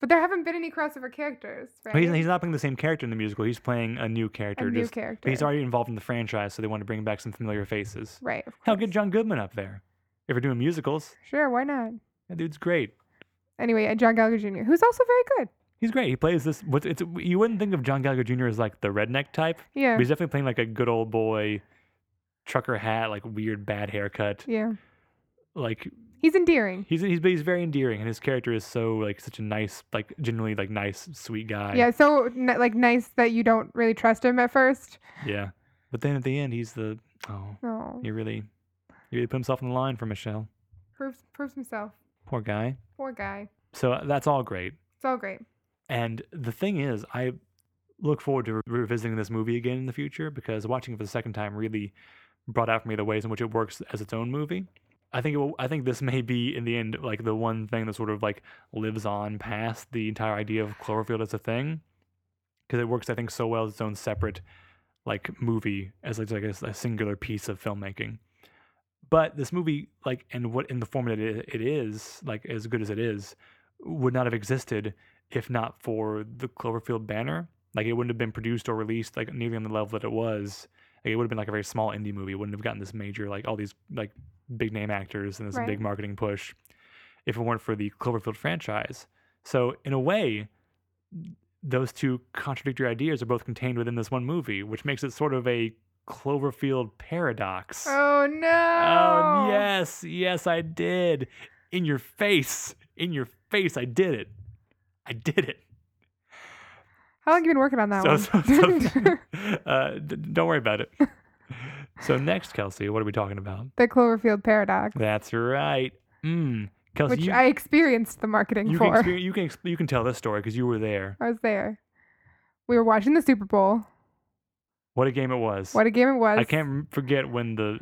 But there haven't been any crossover characters, right? But he's, he's not playing the same character in the musical. He's playing a new character. a new just, character. but he's already involved in the franchise, so they want to bring back some familiar faces. right. Of Hell, course. get John Goodman up there. If we're doing musicals, Sure, why not? that dude's great. Anyway, uh, John Gallagher Jr., who's also very good. He's great. He plays this. What's it's? You wouldn't think of John Gallagher Jr. as like the redneck type, Yeah. but he's definitely playing like a good old boy, trucker hat, like weird bad haircut. Yeah. Like He's endearing. he's he's he's very endearing, and his character is so like such a nice, like genuinely like nice, sweet guy. Yeah, so n- like nice that you don't really trust him at first. Yeah. But then at the end, he's the oh, No, he really, he really put himself on the line for Michelle. proves proves himself. Poor guy. Poor guy. So uh, that's all great. It's all great. And the thing is, I look forward to re- revisiting this movie again in the future because watching it for the second time really brought out for me the ways in which it works as its own movie. I think will, I think this may be in the end like the one thing that sort of like lives on past the entire idea of Cloverfield as a thing because it works I think so well as its own separate like movie as like, like a, a singular piece of filmmaking. But this movie like and what in the form that it, it is like as good as it is would not have existed if not for the Cloverfield banner. Like it wouldn't have been produced or released like nearly on the level that it was. Like it would have been like a very small indie movie. It wouldn't have gotten this major like all these like big name actors and this Right. big marketing push if it weren't for the Cloverfield franchise. So in a way, those two contradictory ideas are both contained within this one movie, which makes it sort of a Cloverfield paradox. Oh no! Oh, yes, yes, I did. In your face. In your face, I did it. I did it. How long have you been working on that So, one? so, so uh, d- don't worry about it. So next, Kelsey, what are we talking about? the Cloverfield paradox, That's right. Mm. Kelsey, which you, I experienced the marketing you, for. experience, you can you can tell this story because you were there. I was there. We were watching the Super Bowl. What a game it was. What a game it was! I can't forget when the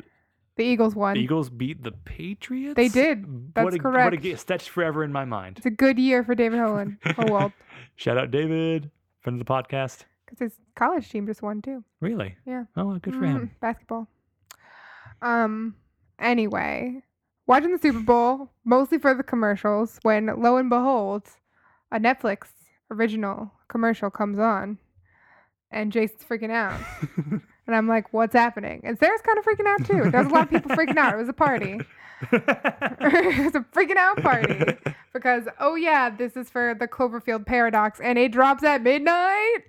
The Eagles won. The Eagles beat the Patriots. They did. what That's a, What a correct. game. That's forever in my mind. It's a good year for David Holland. oh well, Shout out David, friend of the podcast. because his college team just won too. Really? Yeah. Oh, well, good for him. Mhm, Basketball. Um. Anyway, watching the Super Bowl mostly for the commercials. When lo and behold, a Netflix original commercial comes on, and Jason's freaking out, and I'm like, "What's happening?" And Sarah's kind of freaking out too. There was a lot of people freaking out. It was a party. it was a freaking out party because oh yeah, this is for the Cloverfield paradox, and it drops at midnight.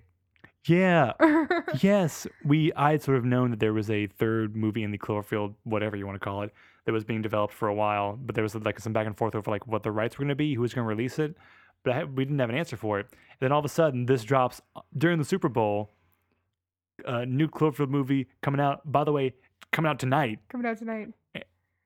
yeah. Yes, we. I had sort of known that there was a third movie in the Cloverfield, whatever you want to call it, that was being developed for a while. But there was like some back and forth over like what the rights were going to be, who was going to release it. But I, we didn't have an answer for it. And then all of a sudden, this drops uh, during the Super Bowl. A new Cloverfield movie coming out. By the way, coming out tonight. Coming out tonight.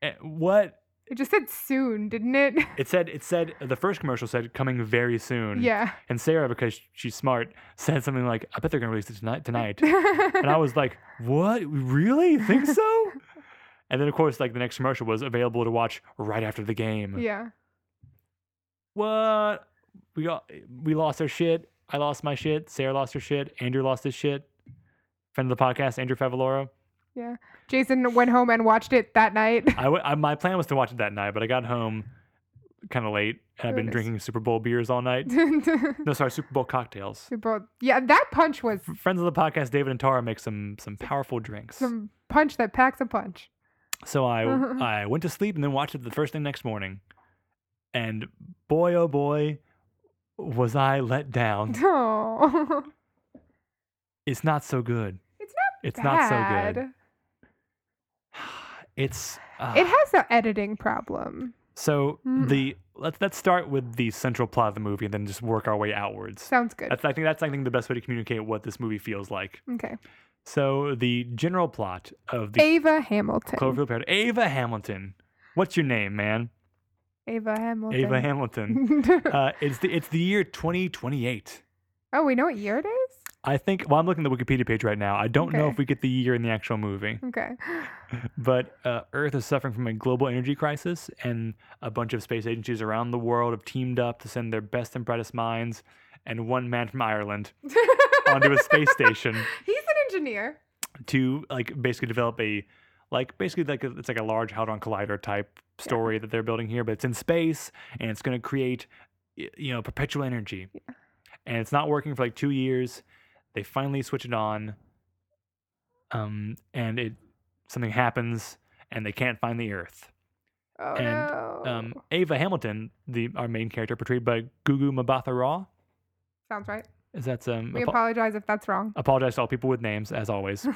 Eh, What? It just said soon, didn't it? It said it said the first commercial said coming very soon. yeah. And Sarah, because she's smart, said something like, "I bet they're gonna release it tonight." Tonight. and I was like, "What? Really? You think so?" and then of course, like the next commercial was available to watch right after the game. yeah. What? We got we lost our shit. I lost my shit. Sarah lost her shit. Andrew lost his shit. Friend of the podcast, Andrew Favaloro. Yeah. Jason went home and watched it that night. I, w- I my plan was to watch it that night, but I got home kind of late, and I've been drinking Super Bowl beers all night. No, sorry, Super Bowl cocktails. Super- Bowl. yeah, that punch was Friends of the podcast, David and Tara make some some powerful drinks. some punch that packs a punch. So I I went to sleep and then watched it the first thing next morning, and boy oh boy, was I let down. Oh, It's not so good. It's not. Not so good. It's uh, It has an editing problem. so Mm. the let's let's start with the central plot of the movie and then just work our way outwards. Sounds good. That's I think that's I think the best way to communicate what this movie feels like. okay. So the general plot of the Ava Hamilton. Cloverfield Paradox. Ava Hamilton. What's your name, man? Ava Hamilton. Ava Hamilton. Uh, it's the it's the year 2028. oh, we know what year it is? I think. Well, I'm looking at the Wikipedia page right now. I don't know if we get the year in the actual movie, Okay. but uh, Earth is suffering from a global energy crisis, and a bunch of space agencies around the world have teamed up to send their best and brightest minds and one man from Ireland onto a space station He's an engineer. to like basically develop a like basically like a, it's like a large hadron collider type story that they're building here but it's in space and it's going to create you know perpetual energy and it's not working for like two years they finally switch it on um and it something happens and they can't find the earth Oh and no. um ava hamilton the our main character portrayed by Gugu Mbatha-Raw Sounds right. is that um We apo- apologize if that's wrong. apologize to all people with names as always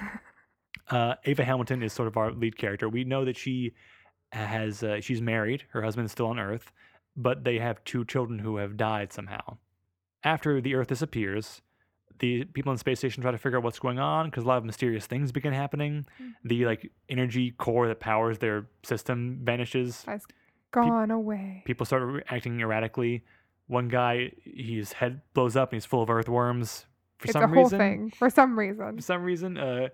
uh, ava hamilton is sort of our lead character we know that she has uh, she's married her husband is still on earth but they have two children who have died somehow after the earth disappears the people in the space station try to figure out what's going on because a lot of mysterious things begin happening the like energy core that powers their system vanishes Has gone away. people start acting erratically one guy his head blows up and he's full of earthworms for it's some a whole reason thing for some reason. for some reason, uh,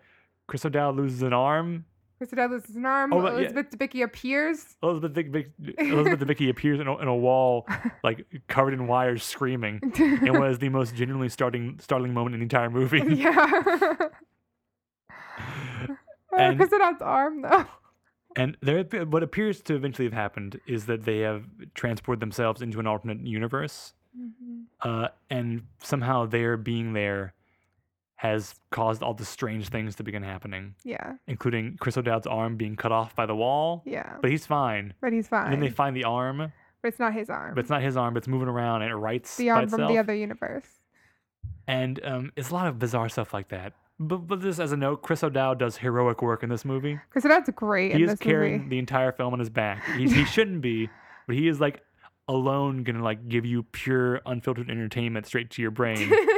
Chris O'Dowd loses an arm. Krista an arm. Oh, but yeah. Elizabeth Debicki appears. Elizabeth Vick, Elizabeth Debicki appears in a, in a wall, like covered in wires, screaming. It was the most genuinely starting, startling moment in the entire movie. yeah. And- Krista arm though. and there, what appears to eventually have happened is that they have transported themselves into an alternate universe, uh, and somehow their being there has caused all the strange things to begin happening, Yeah. including Chris O'Dowd's arm being cut off by the wall. Yeah. But he's fine. But he's fine. And then they find the arm, but it's not his arm. but it's not his arm, but it's moving around and it writes the arm from the other universe. And um, it's a lot of bizarre stuff like that. But, but just as a note, Chris O'Dowd does heroic work in this movie. Chris O'Dowd's great he is carrying movie. the entire film on his back. He, he shouldn't be, but he is like alone gonna like give you pure unfiltered entertainment straight to your brain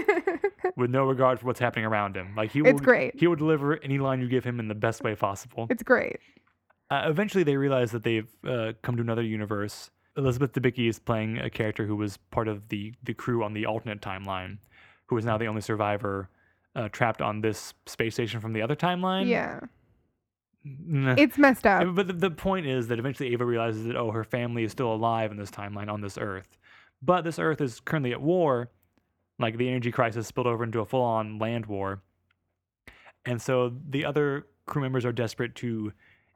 with no regard for what's happening around him. Like he will, It's great. He will deliver any line you give him in the best way possible. it's great. Uh, eventually, they realize that they've uh, come to another universe. Elizabeth Debicki is playing a character who was part of the the crew on the alternate timeline, who is now the only survivor uh, trapped on this space station from the other timeline. Yeah. Nah. It's messed up. But the, the point is that eventually Ava realizes that oh, her family is still alive in this timeline on this Earth, but this Earth is currently at war. Like the energy crisis spilled over into a full-on land war, and so the other crew members are desperate to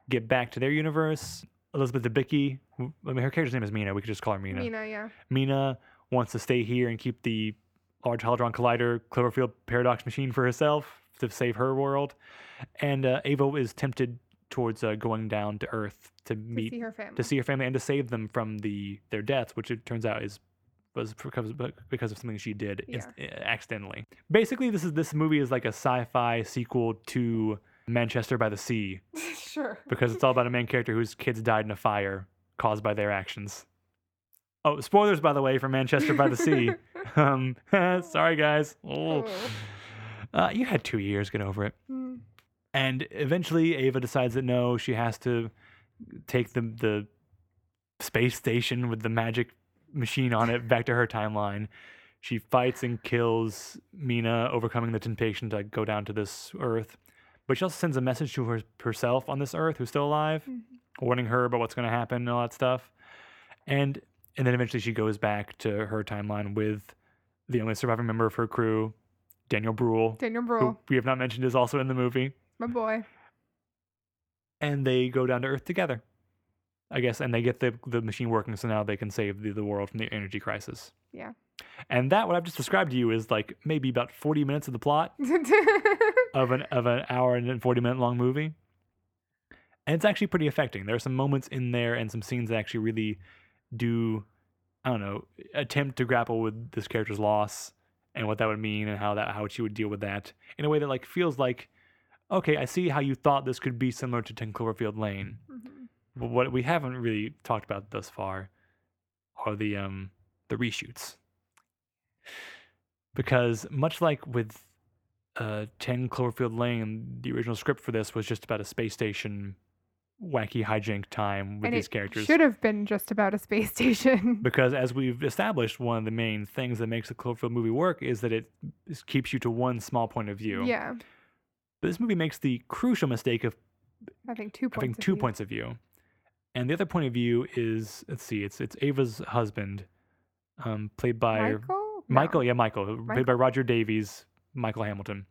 get back to their universe. Elizabeth Debicki, I mean, her character's name is Mina. We could just call her Mina. Mina, yeah. Mina wants to stay here and keep the Large Hadron Collider Cloverfield Paradox machine for herself to save her world. And uh, Ava is tempted towards uh, going down to Earth to meet see her family. to see her family and to save them from the their deaths, which it turns out is was because because of something she did inst- uh, accidentally. Basically, this is this movie is like a sci-fi sequel to Manchester by the Sea sure. because it's all about a main character whose kids died in a fire caused by their actions. Oh, spoilers by the way for Manchester by the Sea. um, sorry guys. Oh. Uh, you had two years. Get over it. Mm. And eventually, Ava decides that no, she has to take the the space station with the magic machine on it back to her timeline. She fights and kills Mina, overcoming the temptation to go down to this Earth. But she also sends a message to her, herself on this Earth, who's still alive, Mhm. warning her about what's going to happen and all that stuff. And and then eventually she goes back to her timeline with the only surviving member of her crew, Daniel Bruhl, Daniel who Bruhl, we have not mentioned is also in the movie. my boy. and they go down to Earth together. I guess, and they get the the machine working, so now they can save the, the world from the energy crisis. Yeah. And that what I've just described to you is like maybe about forty minutes of the plot of an of an hour and forty minute long movie. And it's actually pretty affecting. There are some moments in there and some scenes that actually really do, I don't know, attempt to grapple with this character's loss and what that would mean and how that how she would deal with that in a way that like feels like, okay, I see how you thought this could be similar to Ten Cloverfield Lane. Mhm. What we haven't really talked about thus far are the um the reshoots. Because much like with uh 10 Cloverfield Lane, the original script for this was just about a space station wacky hijink time with and these it characters. should have been just about a space station. Because as we've established, one of the main things that makes a Cloverfield movie work is that it keeps you to one small point of view. yeah, But this movie makes the crucial mistake of having two points. having of two view. points of view. And the other point of view is let's see, it's it's Ava's husband, um, played by Michael. No. Michael, yeah, Michael, who- played by Roger Davies, Michael Hamilton.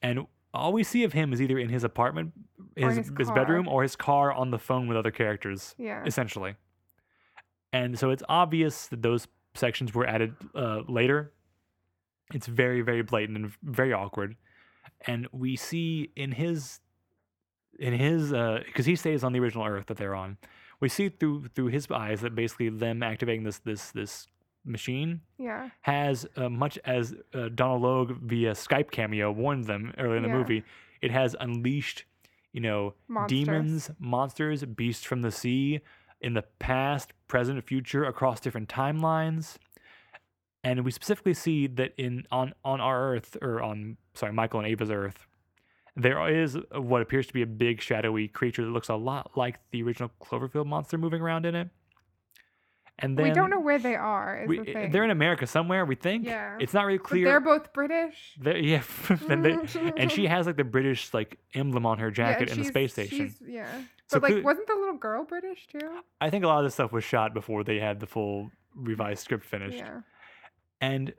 And all we see of him is either in his apartment, his, his his bedroom, or his car on the phone with other characters, Yeah. essentially. And so it's obvious that those sections were added uh, later. It's very, very blatant and very awkward. And we see in his, in his, uh, because he stays on the original Earth that they're on. We see through through his eyes that basically them activating this this this machine Yeah. has uh, much as uh, Donald Logue via Skype cameo warned them earlier in the Yeah. movie. It has unleashed, you know, Monsters. demons, monsters, beasts from the sea in the past, present, future across different timelines. And we specifically see that in on on our Earth or on sorry Michael and Ava's Earth, there is what appears to be a big shadowy creature that looks a lot like the original Cloverfield monster moving around in it. And then we don't know where they are. Is we, the thing. they're in America somewhere, we think. Yeah. It's not really But clear. they're both British. They're- yeah, and, they, and she has like the British like emblem on her jacket and in the space station. yeah. So But like, cle- wasn't the little girl British too? I think a lot of this stuff was shot before they had the full revised script finished. Yeah. And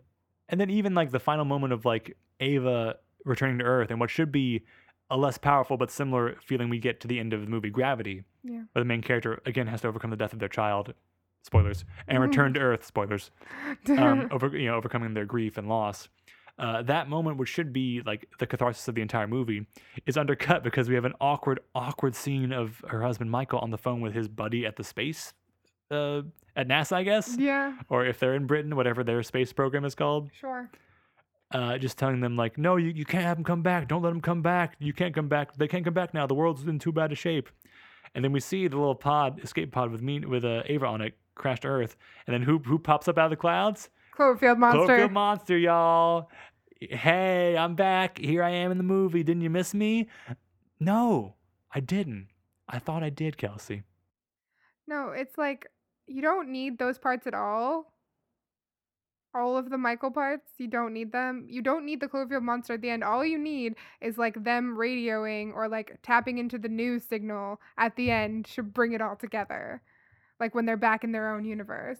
and then even like the final moment of like Ava returning to Earth and what should be a less powerful but similar feeling we get to the end of the movie Gravity, Yeah. where the main character again has to overcome the death of their child, spoilers, and return to Earth, spoilers. um, over you know overcoming their grief and loss. Uh, that moment, which should be like the catharsis of the entire movie, is undercut because we have an awkward, awkward scene of her husband Michael on the phone with his buddy at the space, uh, at NASA, I guess, yeah. or if they're in Britain, whatever their space program is called. Sure. Uh, just telling them like, no, you, you can't have them come back. Don't let them come back. You can't come back. They can't come back now. The world's in too bad a shape. And then we see the little pod, escape pod with me with uh, Ava on it, crash to Earth. And then who who pops up out of the clouds? Cloverfield monster. Cloverfield monster, y'all. Hey, I'm back. Here I am in the movie. Didn't you miss me? No, I didn't. I thought I did, Kelsey. No, it's like you don't need those parts at all. All of the Michael parts, you don't need them. You don't need the Cloverfield monster at the end. All you need is like them radioing or like tapping into the news signal at the end to bring it all together. Like when they're back in their own universe.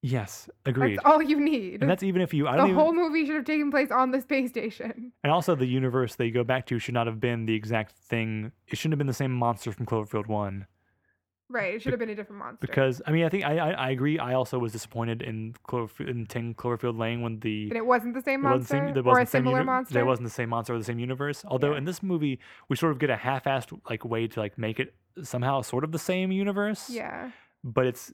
Yes, agreed. That's all you need. And that's even if you. I the even. whole movie should have taken place on the space station. And also, the universe they go back to should not have been the exact thing. It shouldn't have been the same monster from Cloverfield One. Right. It should have been a different monster. Because I mean, I think I I, I agree. I also was disappointed in Cloverfield in Ten Cloverfield Lane when the and it wasn't the same It wasn't monster same, there wasn't a the same similar uni- monster. There wasn't the same monster or the same universe. Although Yeah. in this movie, we sort of get a half-assed like way to like make it somehow sort of the same universe. Yeah. But it's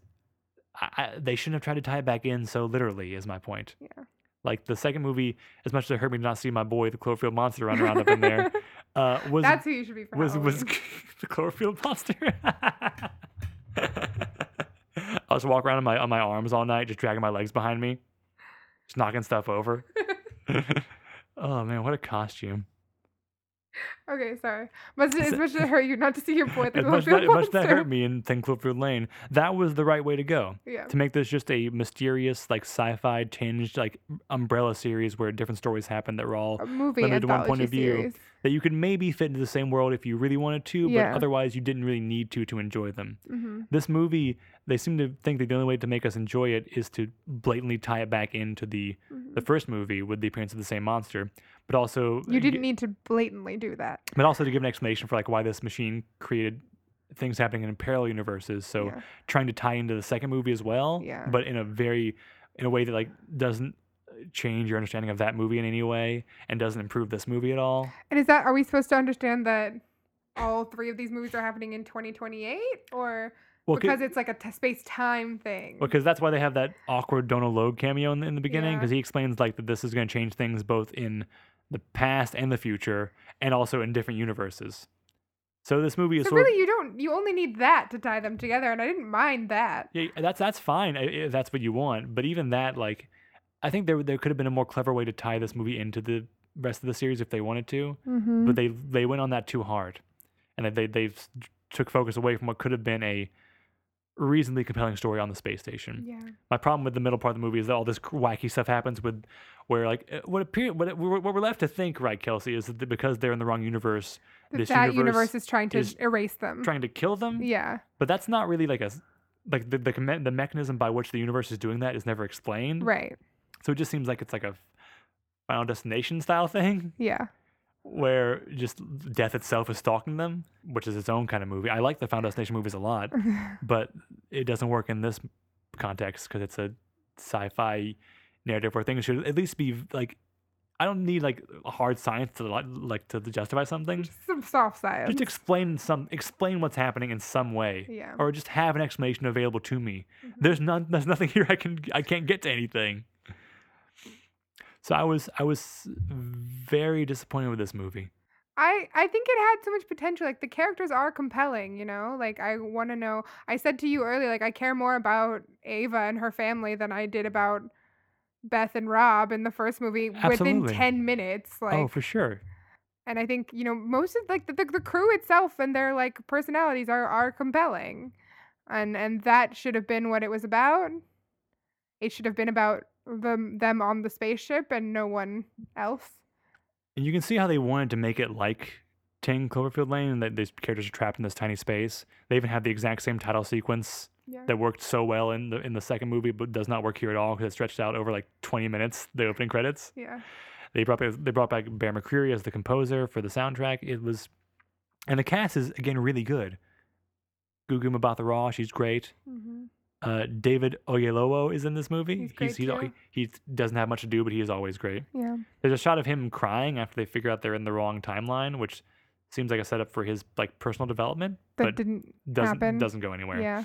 I, I, they shouldn't have tried to tie it back in so literally. Is my point. Yeah. Like the second movie, as much as it hurt me to not see my boy, the Cloverfield monster, run around up in there, uh, was That's who you should be for was was the Cloverfield monster. I was walking around on my on my arms all night, just dragging my legs behind me, just knocking stuff over. oh man, what a costume! Okay, sorry. Must it- much as it hurt you not to see your boy the Cloverfield that, as much that hurt me in Ten Cloverfield Lane, that was the right way to go. Yeah. To make this just a mysterious, like sci-fi tinged, like umbrella series where different stories happen that were all A movie limited to one point of view. series. that you could maybe fit into the same world if you really wanted to, Yeah. but otherwise you didn't really need to to enjoy them. hmm This movie, they seem to think that the only way to make us enjoy it is to blatantly tie it back into the the first movie with the appearance of the same monster, but also You uh, didn't need to blatantly do that. but also to give an explanation for like why this machine created things happening in parallel universes. So Yeah. trying to tie into the second movie as well, Yeah. but in a very in a way that like doesn't uh, change your understanding of that movie in any way and doesn't improve this movie at all. And is that are we supposed to understand that all three of these movies are happening in 2028 or Well, 'cause- because it's like a t- space time thing? because that's why they have that awkward Donald Logue cameo in, in the beginning Yeah. because he explains like that this is going to change things both in the past and the future and also in different universes. So this movie is So sort of really, you don't. You only need that to tie them together, and I didn't mind that. Yeah, that's that's fine if that's what you want. But even that, like, I think there there could have been a more clever way to tie this movie into the rest of the series if they wanted to. Mm-hmm. But they they went on that too hard, and they they took focus away from what could have been a reasonably compelling story on the space station. Yeah. My problem with the middle part of the movie is that all this wacky stuff happens with where like uh, what appear what it- what we're left to think, right, Kelsey, is that because they're in the wrong universe, this that universe, universe, is trying to is erase them. trying to kill them. yeah. But that's not really like a like the the, the mechanism by which the universe is doing that is never explained. Right. So it just seems like it's like a Final Destination style thing Yeah. where just death itself is stalking them, which is its own kind of movie. I like the Final Destination movies a lot, but it doesn't work in this context because it's a sci-fi narrative where things should at least be like. I don't need like hard science to like, to justify something. Just some soft science. Just explain some explain what's happening in some way yeah. or just have an explanation available to me. Mhm. There's none. There's nothing here. I can. I can't get to anything. So I was. I was very disappointed with this movie. I I think it had so much potential. Like the characters are compelling, you know. Like I want to know. I said to you earlier, like I care more about Ava and her family than I did about Beth and Rob in the first movie Absolutely. within ten minutes. Oh, like, oh, for sure. and I think you know most of like the, the the crew itself and their like personalities are are compelling, and and that should have been what it was about. It should have been about them them on the spaceship and no one else. And you can see how they wanted to make it like 10 Cloverfield Lane, and that these characters are trapped in this tiny space. They even have the exact same title sequence Yeah. that worked so well in the in the second movie, but does not work here at all because it stretched out over like 20 minutes. The opening credits. Yeah. They brought back, they brought back Bear McCreary as the composer for the soundtrack. It was, and the cast is again really good. Gugu Mbatha-Raw, she's great. hmm Uh, David Oyelowo is in this movie. He's great, he, too. he doesn't have much to do, but he is always great. Yeah. There's a shot of him crying after they figure out they're in the wrong timeline, which seems like a setup for his like personal development, That but didn't doesn't happen. doesn't go anywhere. Yeah.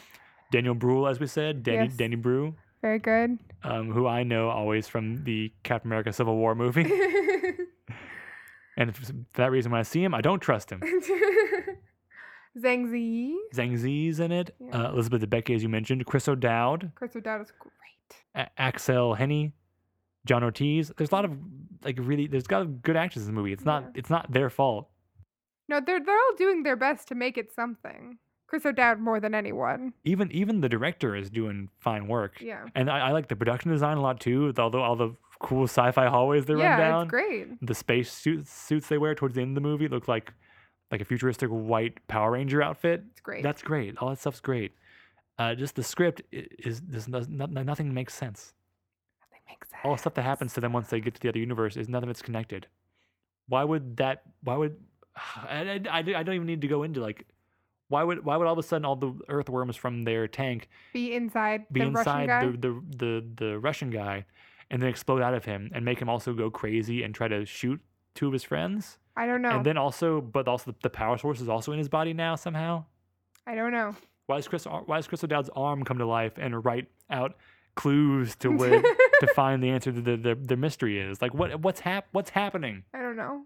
Daniel Bruhl, as we said, Danny Yes. Danny Brew, Very good. um, who I know always from the Captain America Civil War movie, and for that reason, when I see him, I don't trust him. Zhang Zi. Zhang Zi's in it. Yeah. Uh, Elizabeth Debicki, as you mentioned. Chris O'Dowd, Chris O'Dowd is great. A- Aksel Hennie, John Ortiz. There's a lot of like really. There's got good actors in the movie. It's not. Yeah. It's not their fault. No, they're they're all doing their best to make it something. Chris O'Dowd more than anyone. Even even the director is doing fine work. Yeah. And I, I like the production design a lot too. with Although all the cool sci-fi hallways they yeah, run down, it's great. the space suits suits they wear towards the end of the movie look like like a futuristic white Power Ranger outfit. It's great. That's great. All that stuff's great. Uh, just the script is does does not, nothing makes sense. Nothing makes sense. All stuff that happens to them once they get to the other universe is none of it's connected. Why would that? Why would I, I, I don't even need to go into like why would why would all of a sudden all the earthworms from their tank Be inside be the Russian inside guy. the, the the the Russian guy and then explode out of him and make him also go crazy and try to shoot two of his friends I don't know. and then also but also the power source is also in his body now somehow I don't know. why does Chris why does Chris O'Dowd's arm come to life and write out clues to where to find the answer to the, the the mystery is like what what's hap what's happening I don't know.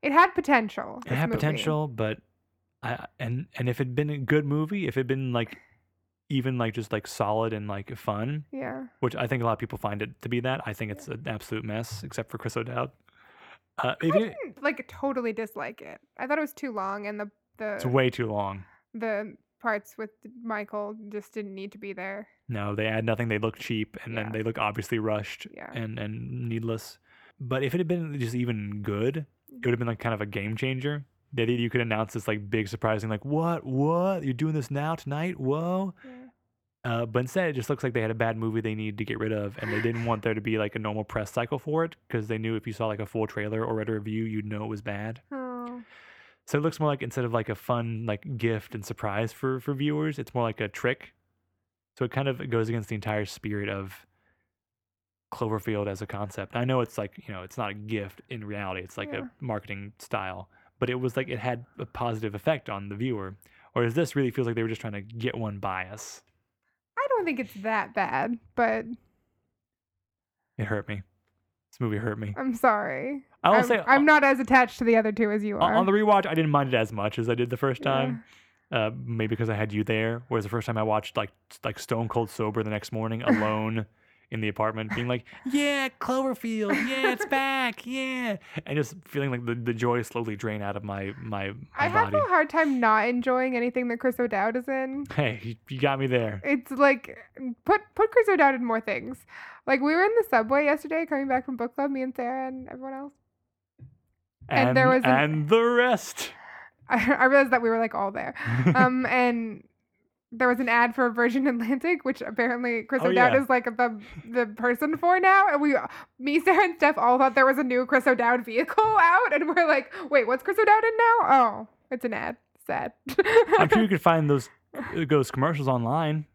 It had potential. it had movie. potential but I and and if it'd been a good movie if it'd been like even like just like solid and like fun Yeah. which I think a lot of people find it to be that. I think it's an absolute mess, except for Chris O'Dowd. Uh, I didn't like totally dislike it. I thought it was too long, and the the it's way too long. the parts with Michael just didn't need to be there. No, they add nothing. They look cheap, and Yeah. then they look obviously rushed Yeah. and and needless. But if it had been just even good, it would have been like kind of a game changer. Idea you could announce this like big surprising like what what you're doing this now tonight whoa Yeah. uh, but instead it just looks like they had a bad movie they needed to get rid of and they didn't want there to be like a normal press cycle for it because they knew if you saw like a full trailer or read a review you'd know it was bad Oh. so it looks more like instead of like a fun like gift and surprise for for viewers, it's more like a trick. So it kind of goes against the entire spirit of Cloverfield as a concept. I know it's like, you know, it's not a gift in reality. It's like Yeah. a marketing style, but it was like it had a positive effect on the viewer. or Whereas this really feels like they were just trying to get one bias. I don't think it's that bad, but It hurt me. This movie hurt me. I'm sorry. I will I'm, say I'm not as attached to the other two as you are. on the rewatch, I didn't mind it as much as I did the first Yeah. time. uh, maybe because I had you there. Whereas the first time I watched like like Stone Cold sober the next morning alone in the apartment, being like, "Yeah, Cloverfield, yeah, it's back, yeah," and just feeling like the, the joy slowly drain out of my my, my I have body. a hard time not enjoying anything that Chris O'Dowd is in. Hey, you, got me there. It's like put put Chris O'Dowd in more things. Like we were in the subway yesterday, coming back from book club, me and Sarah and everyone else. and there was an- and the rest. I, I realized that we were like all there. Um, and there was an ad for Virgin Atlantic, which apparently Chris Oh, O'Dowd yeah. is like the the person for now. And we, me, Sarah, and Steph all thought there was a new Chris O'Dowd vehicle out, and we're like, wait, what's Chris O'Dowd in now? Oh, it's an ad. Sad. I'm sure you could find those uh, those commercials online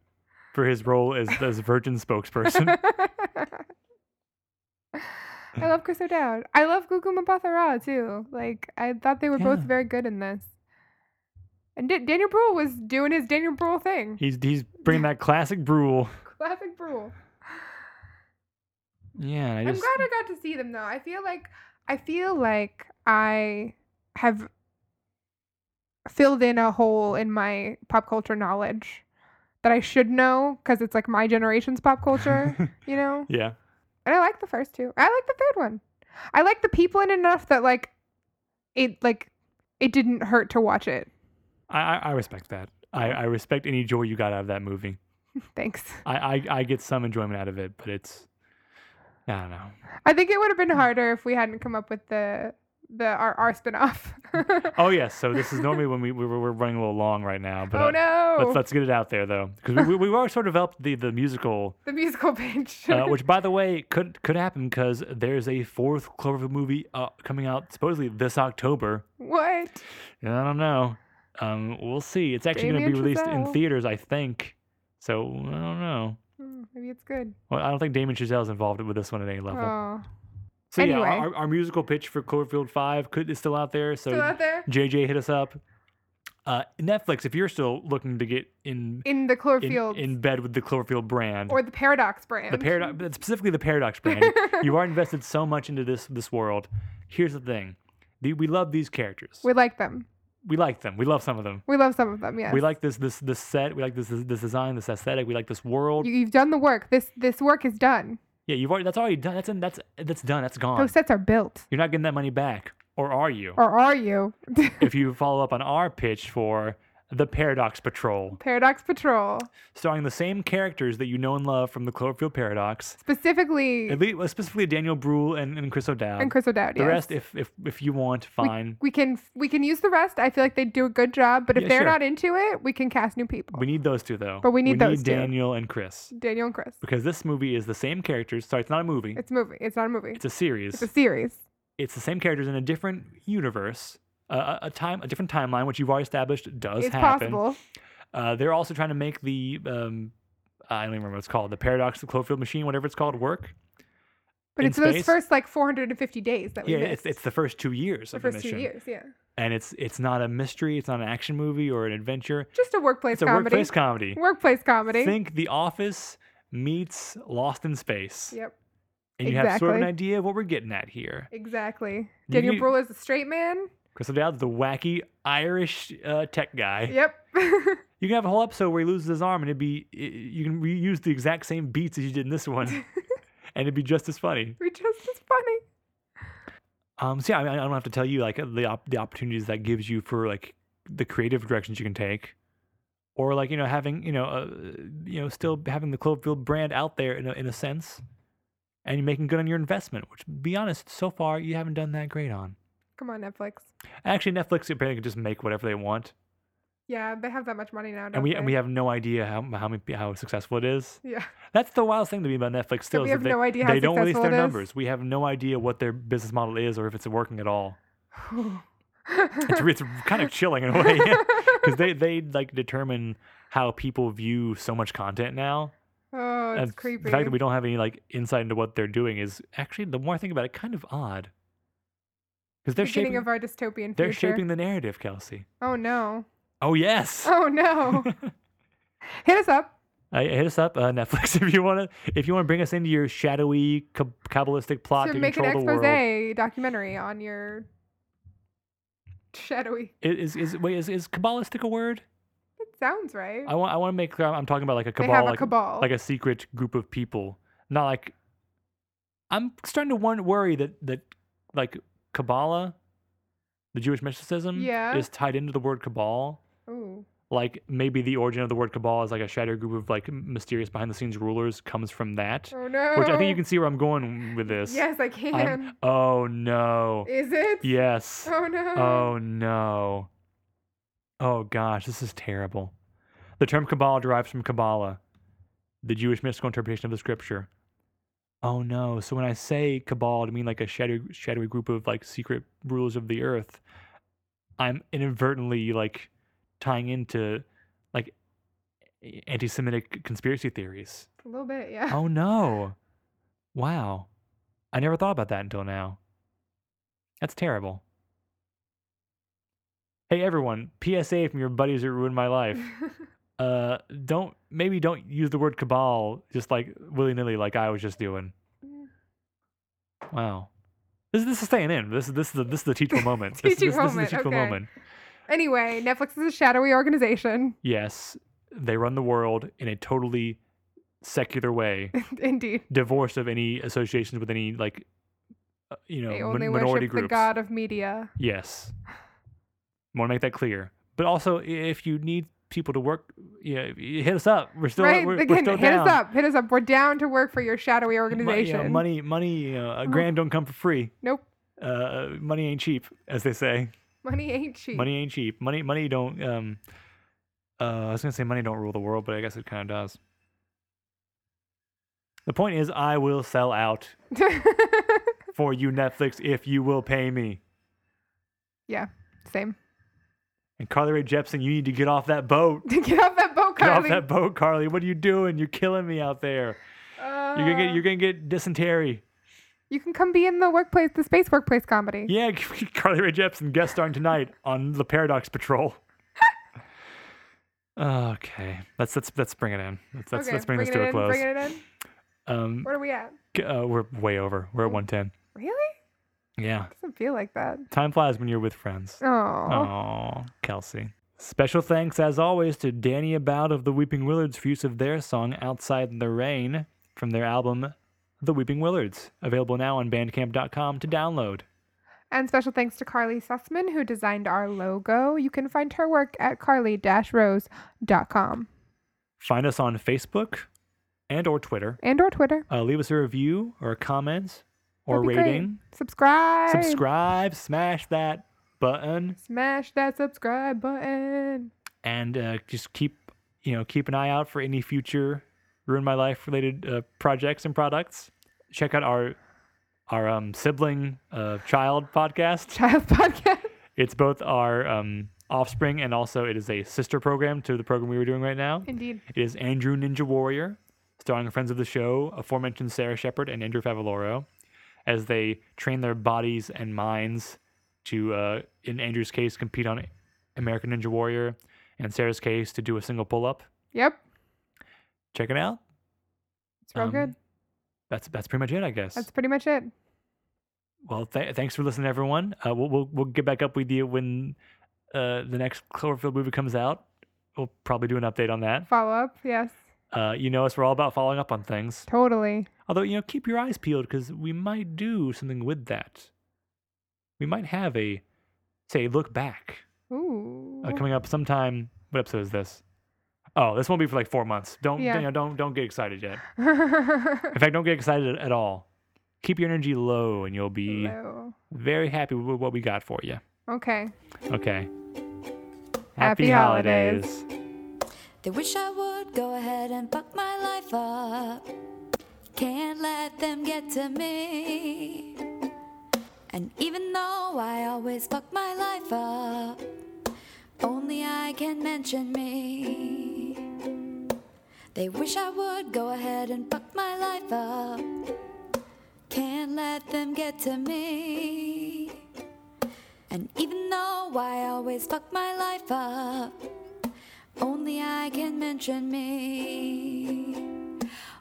for his role as as Virgin spokesperson. I love Chris O'Dowd. I love Gugu Mbatha-Raw too. Like I thought they were both very good in this. And Da- Daniel Bruhl was doing his Daniel Bruhl thing. He's he's bringing that classic Bruhl. Classic Bruhl. Yeah, I I'm just glad I got to see them though. I feel like I feel like I have filled in a hole in my pop culture knowledge that I should know because it's like my generation's pop culture, you know? yeah. And I like the first two. I like the third one. I like the people in enough that like it like it didn't hurt to watch it. I, I I respect that. I, I respect any joy you got out of that movie. Thanks. I, I, I get some enjoyment out of it, but it's I don't know. I think it would have been harder if we hadn't come up with the the our our spin-off. Oh yes, so this is normally when we we were running a little long right now, but oh uh, no. let's let's get it out there though because we, we we've already sort of developed the the musical, the musical page. uh, which by the way could could happen because there's a fourth Cloverfield movie uh, coming out supposedly this October. what? I don't know. Um, we'll see. It's actually going to be Damien released in theaters, I think. So I don't know. Hmm, maybe it's good. Well, I don't think Damien Chazelle's involved with this one at any level. Oh, so yeah, our, our musical pitch for Cloverfield Five could is still out there. So still out there JJ hit us up. Uh, Netflix, if you're still looking to get in in the in, Cloverfield in bed with the Cloverfield brand, or the Paradox brand. the paradox, specifically the Paradox brand, you are invested so much into this this world. Here's the thing: the, we love these characters. we like them. We like them. We love some of them. We love some of them. Yes. We like this this this set. We like this this, this design, this aesthetic. We like this world. You, you've done the work. This this work is done. yeah, you've already that's already done. That's in, that's that's done. That's gone. Those sets are built. You're not getting that money back, or are you? Or are you? if you follow up on our pitch for the Paradox Patrol, Paradox Patrol. starring the same characters that you know and love from the Cloverfield Paradox, Specifically at least, specifically Daniel Bruhl and, and Chris O'Dowd. and Chris O'Dowd. the yes. rest, if if if you want, fine. We, can we can use the rest. I feel like they do a good job, but if Yeah, they're sure. not into it, we can cast new people. We need those two though. But we need those two. Daniel and Chris Daniel and Chris. because this movie is the same characters. Sorry, it's not a movie. It's a movie. It's not a movie. It's a series. It's a series. it's the same characters in a different universe, uh, a, a time, a different timeline, which you've already established does it's happen. possible. Uh, they're also trying to make the um, I don't even remember what it's called, the Paradox of Cloverfield machine, whatever it's called, work. But it's those first like 450 days that we Yeah, missed. it's it's the first two years the of the first two years. Yeah. and it's it's not a mystery, it's not an action movie or an adventure. Just a workplace It's a comedy. workplace comedy. Workplace comedy. Think The Office meets Lost in Space, Yep. and you have sort of an idea of what we're getting at here. Exactly. Daniel Bruhl is a straight man. Chris O'Dowd's the wacky Irish uh, tech guy. Yep. You can have a whole episode where he loses his arm, and it'd be you can reuse the exact same beats as you did in this one, and it'd be just as funny. we just as funny. Um, so yeah, I, mean, I don't have to tell you like the op- the opportunities that gives you for like the creative directions you can take, or like you know having you know uh, you know still having the Cloverfield brand out there in a, in a sense, and you're making good on your investment. Which, be honest, so far you haven't done that great on. Come on, Netflix. Actually, Netflix apparently can just make whatever they want, Yeah, they have that much money now, and we they? and we have no idea how how many, how successful it is. yeah. That's the wildest thing to me about Netflix. Still, we have they, no idea how they don't release their numbers. We have no idea what their business model is or if it's working at all. It's it's kind of chilling in a way because they they like determine how people view so much content now. oh, it's and creepy. The fact that we don't have any like insight into what they're doing is actually the more I think about it, kind of odd. Because they're Beginning shaping of our dystopian they're shaping the narrative, Kelsey. Oh no. Oh yes. Oh no. Hit us up. Uh, hit us up, uh, Netflix, if you want to. If you want to bring us into your shadowy kab- kabbalistic plot to to, make an expose documentary on your shadowy. Is is wait is is kabbalistic a word? It sounds right. I want I want to make clear I'm talking about like a they cabal, have a like cabal. like a secret group of people, not like. I'm starting to worry that that like Kabbalah, the Jewish mysticism, Yeah. is tied into the word cabal. Ooh. Like maybe the origin of the word cabal is like a shadow group of like mysterious behind the scenes rulers comes from that. Oh no. Which I think you can see where I'm going with this. Yes, I I'm- can. oh no. Is it? Yes. Oh no. Oh no. Oh gosh, this is terrible. The term Kabbalah derives from Kabbalah, the Jewish mystical interpretation of the scripture. Oh no. So when I say cabal, I mean like a shadow, shadowy group of like secret rulers of the earth, I'm inadvertently like tying into like anti Semitic conspiracy theories. A little bit, yeah. Oh no. Wow. I never thought about that until now. That's terrible. Hey everyone, PSA from your buddies that ruined my life. Uh don't maybe don't use the word cabal just like willy-nilly like I was just doing. Wow. This, this is staying in. This is this is the this is the teachable moment. This- this, this, moment, is the teachable okay. moment. anyway, Netflix is a shadowy organization. Yes, they run the world in a totally secular way, Indeed. divorced of any associations with any like uh, you know They only minority worship groups. the god of media. Yes. Want to make that clear. But also, if you need people to work, yeah, hit us up. We're still right? we're, we're still hit down. us up. Hit us up. We're down to work for your shadowy organization. money, money, know, a grand don't come for free. Nope. Uh, money ain't cheap, as they say. Money ain't cheap. Money ain't cheap. Money, money don't. Um, uh, I was gonna say money don't rule the world, but I guess it kind of does. The point is, I will sell out for you, Netflix, if you will pay me. yeah. Same. And Carly Rae Jepsen, you need to get off that boat. Get off that boat, Carly. Get off that boat, Carly. What are you doing? You're killing me out there. You're gonna get Uh, you're gonna get dysentery. You can come be in the workplace, the space workplace comedy. Yeah, Carly Rae Jepsen guest starring tonight on the Paradox Patrol. okay, let's let's let's bring it in. Let's let's, okay, let's bring this bringing to it a close. Bringing it in. Um, What are we at? uh, we're way over. We're at Oh. 110. Really? Yeah, It Doesn't feel like that. time flies when you're with friends. Oh. Oh, Kelsey. Special thanks, as always, to Danny About of the Weeping Willards for use of their song Outside the Rain from their album The Weeping Willards, available now on bandcamp.com to download. And special thanks to Carly Sussman, who designed our logo. You can find her work at carly-rose.com Find us on Facebook and or Twitter. and or Twitter. Uh, leave us a review or a comment or That'd great. rating. Subscribe. Subscribe, smash that button, Smash that subscribe button. and uh, just keep you know keep an eye out for any future Ruin My Life related uh, projects and products. Check out our our um, sibling uh, child podcast. Child podcast. It's both our um, offspring and also it is a sister program to the program we were doing right now. Indeed. It is Andrew Ninja Warrior, starring friends of the show, aforementioned Sarah Shepard and Andrew Favaloro, as they train their bodies and minds to, uh, in Andrew's case, compete on American Ninja Warrior, and Sarah's case, to do a single pull up. Yep. Check it out. It's real Um, good. That's that's pretty much it, I guess. That's pretty much it. Well, th- thanks for listening, everyone. Uh, we'll, we'll we'll get back up with you when uh, the next Cloverfield movie comes out. We'll probably do an update on that. Follow up. Yes. Uh, you know us; we're all about following up on things. Totally. Although, you know, keep your eyes peeled because we might do something with that. we might have a say look back Ooh. uh, coming up sometime. What episode is this? Oh, this won't be for like four months. Don't Yeah. you know, don't don't get excited yet. In fact, don't get excited at all. Keep your energy low, and you'll be Hello. very happy with what we got for you. Okay. Okay. Happy holidays. They wish I would go ahead and fuck my life up. Can't let them get to me. And even though I always fuck my life up, only I can mention me. They wish I would go ahead and fuck my life up. Can't let them get to me. And even though I always fuck my life up, only I can mention me.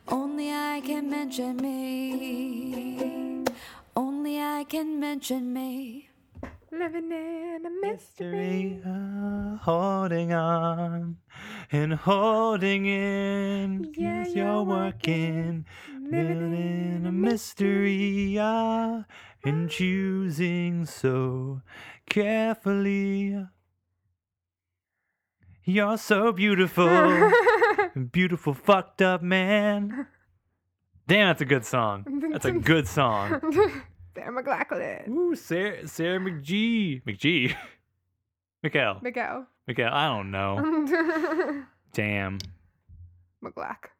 Only I can mention me. Only I can mention me. Living in a mystery. Mystery, uh, holding on and holding in. Yeah, you're you're working, working. Living in a mystery, ah, and choosing so carefully. You're so beautiful, beautiful, fucked up man. Damn, that's a good song. That's a good song. Sarah McLachlan. Ooh, Sarah, Sarah McGee. McGee? Mikhail. Miguel. Mikhail, I don't know. Damn. McGlack.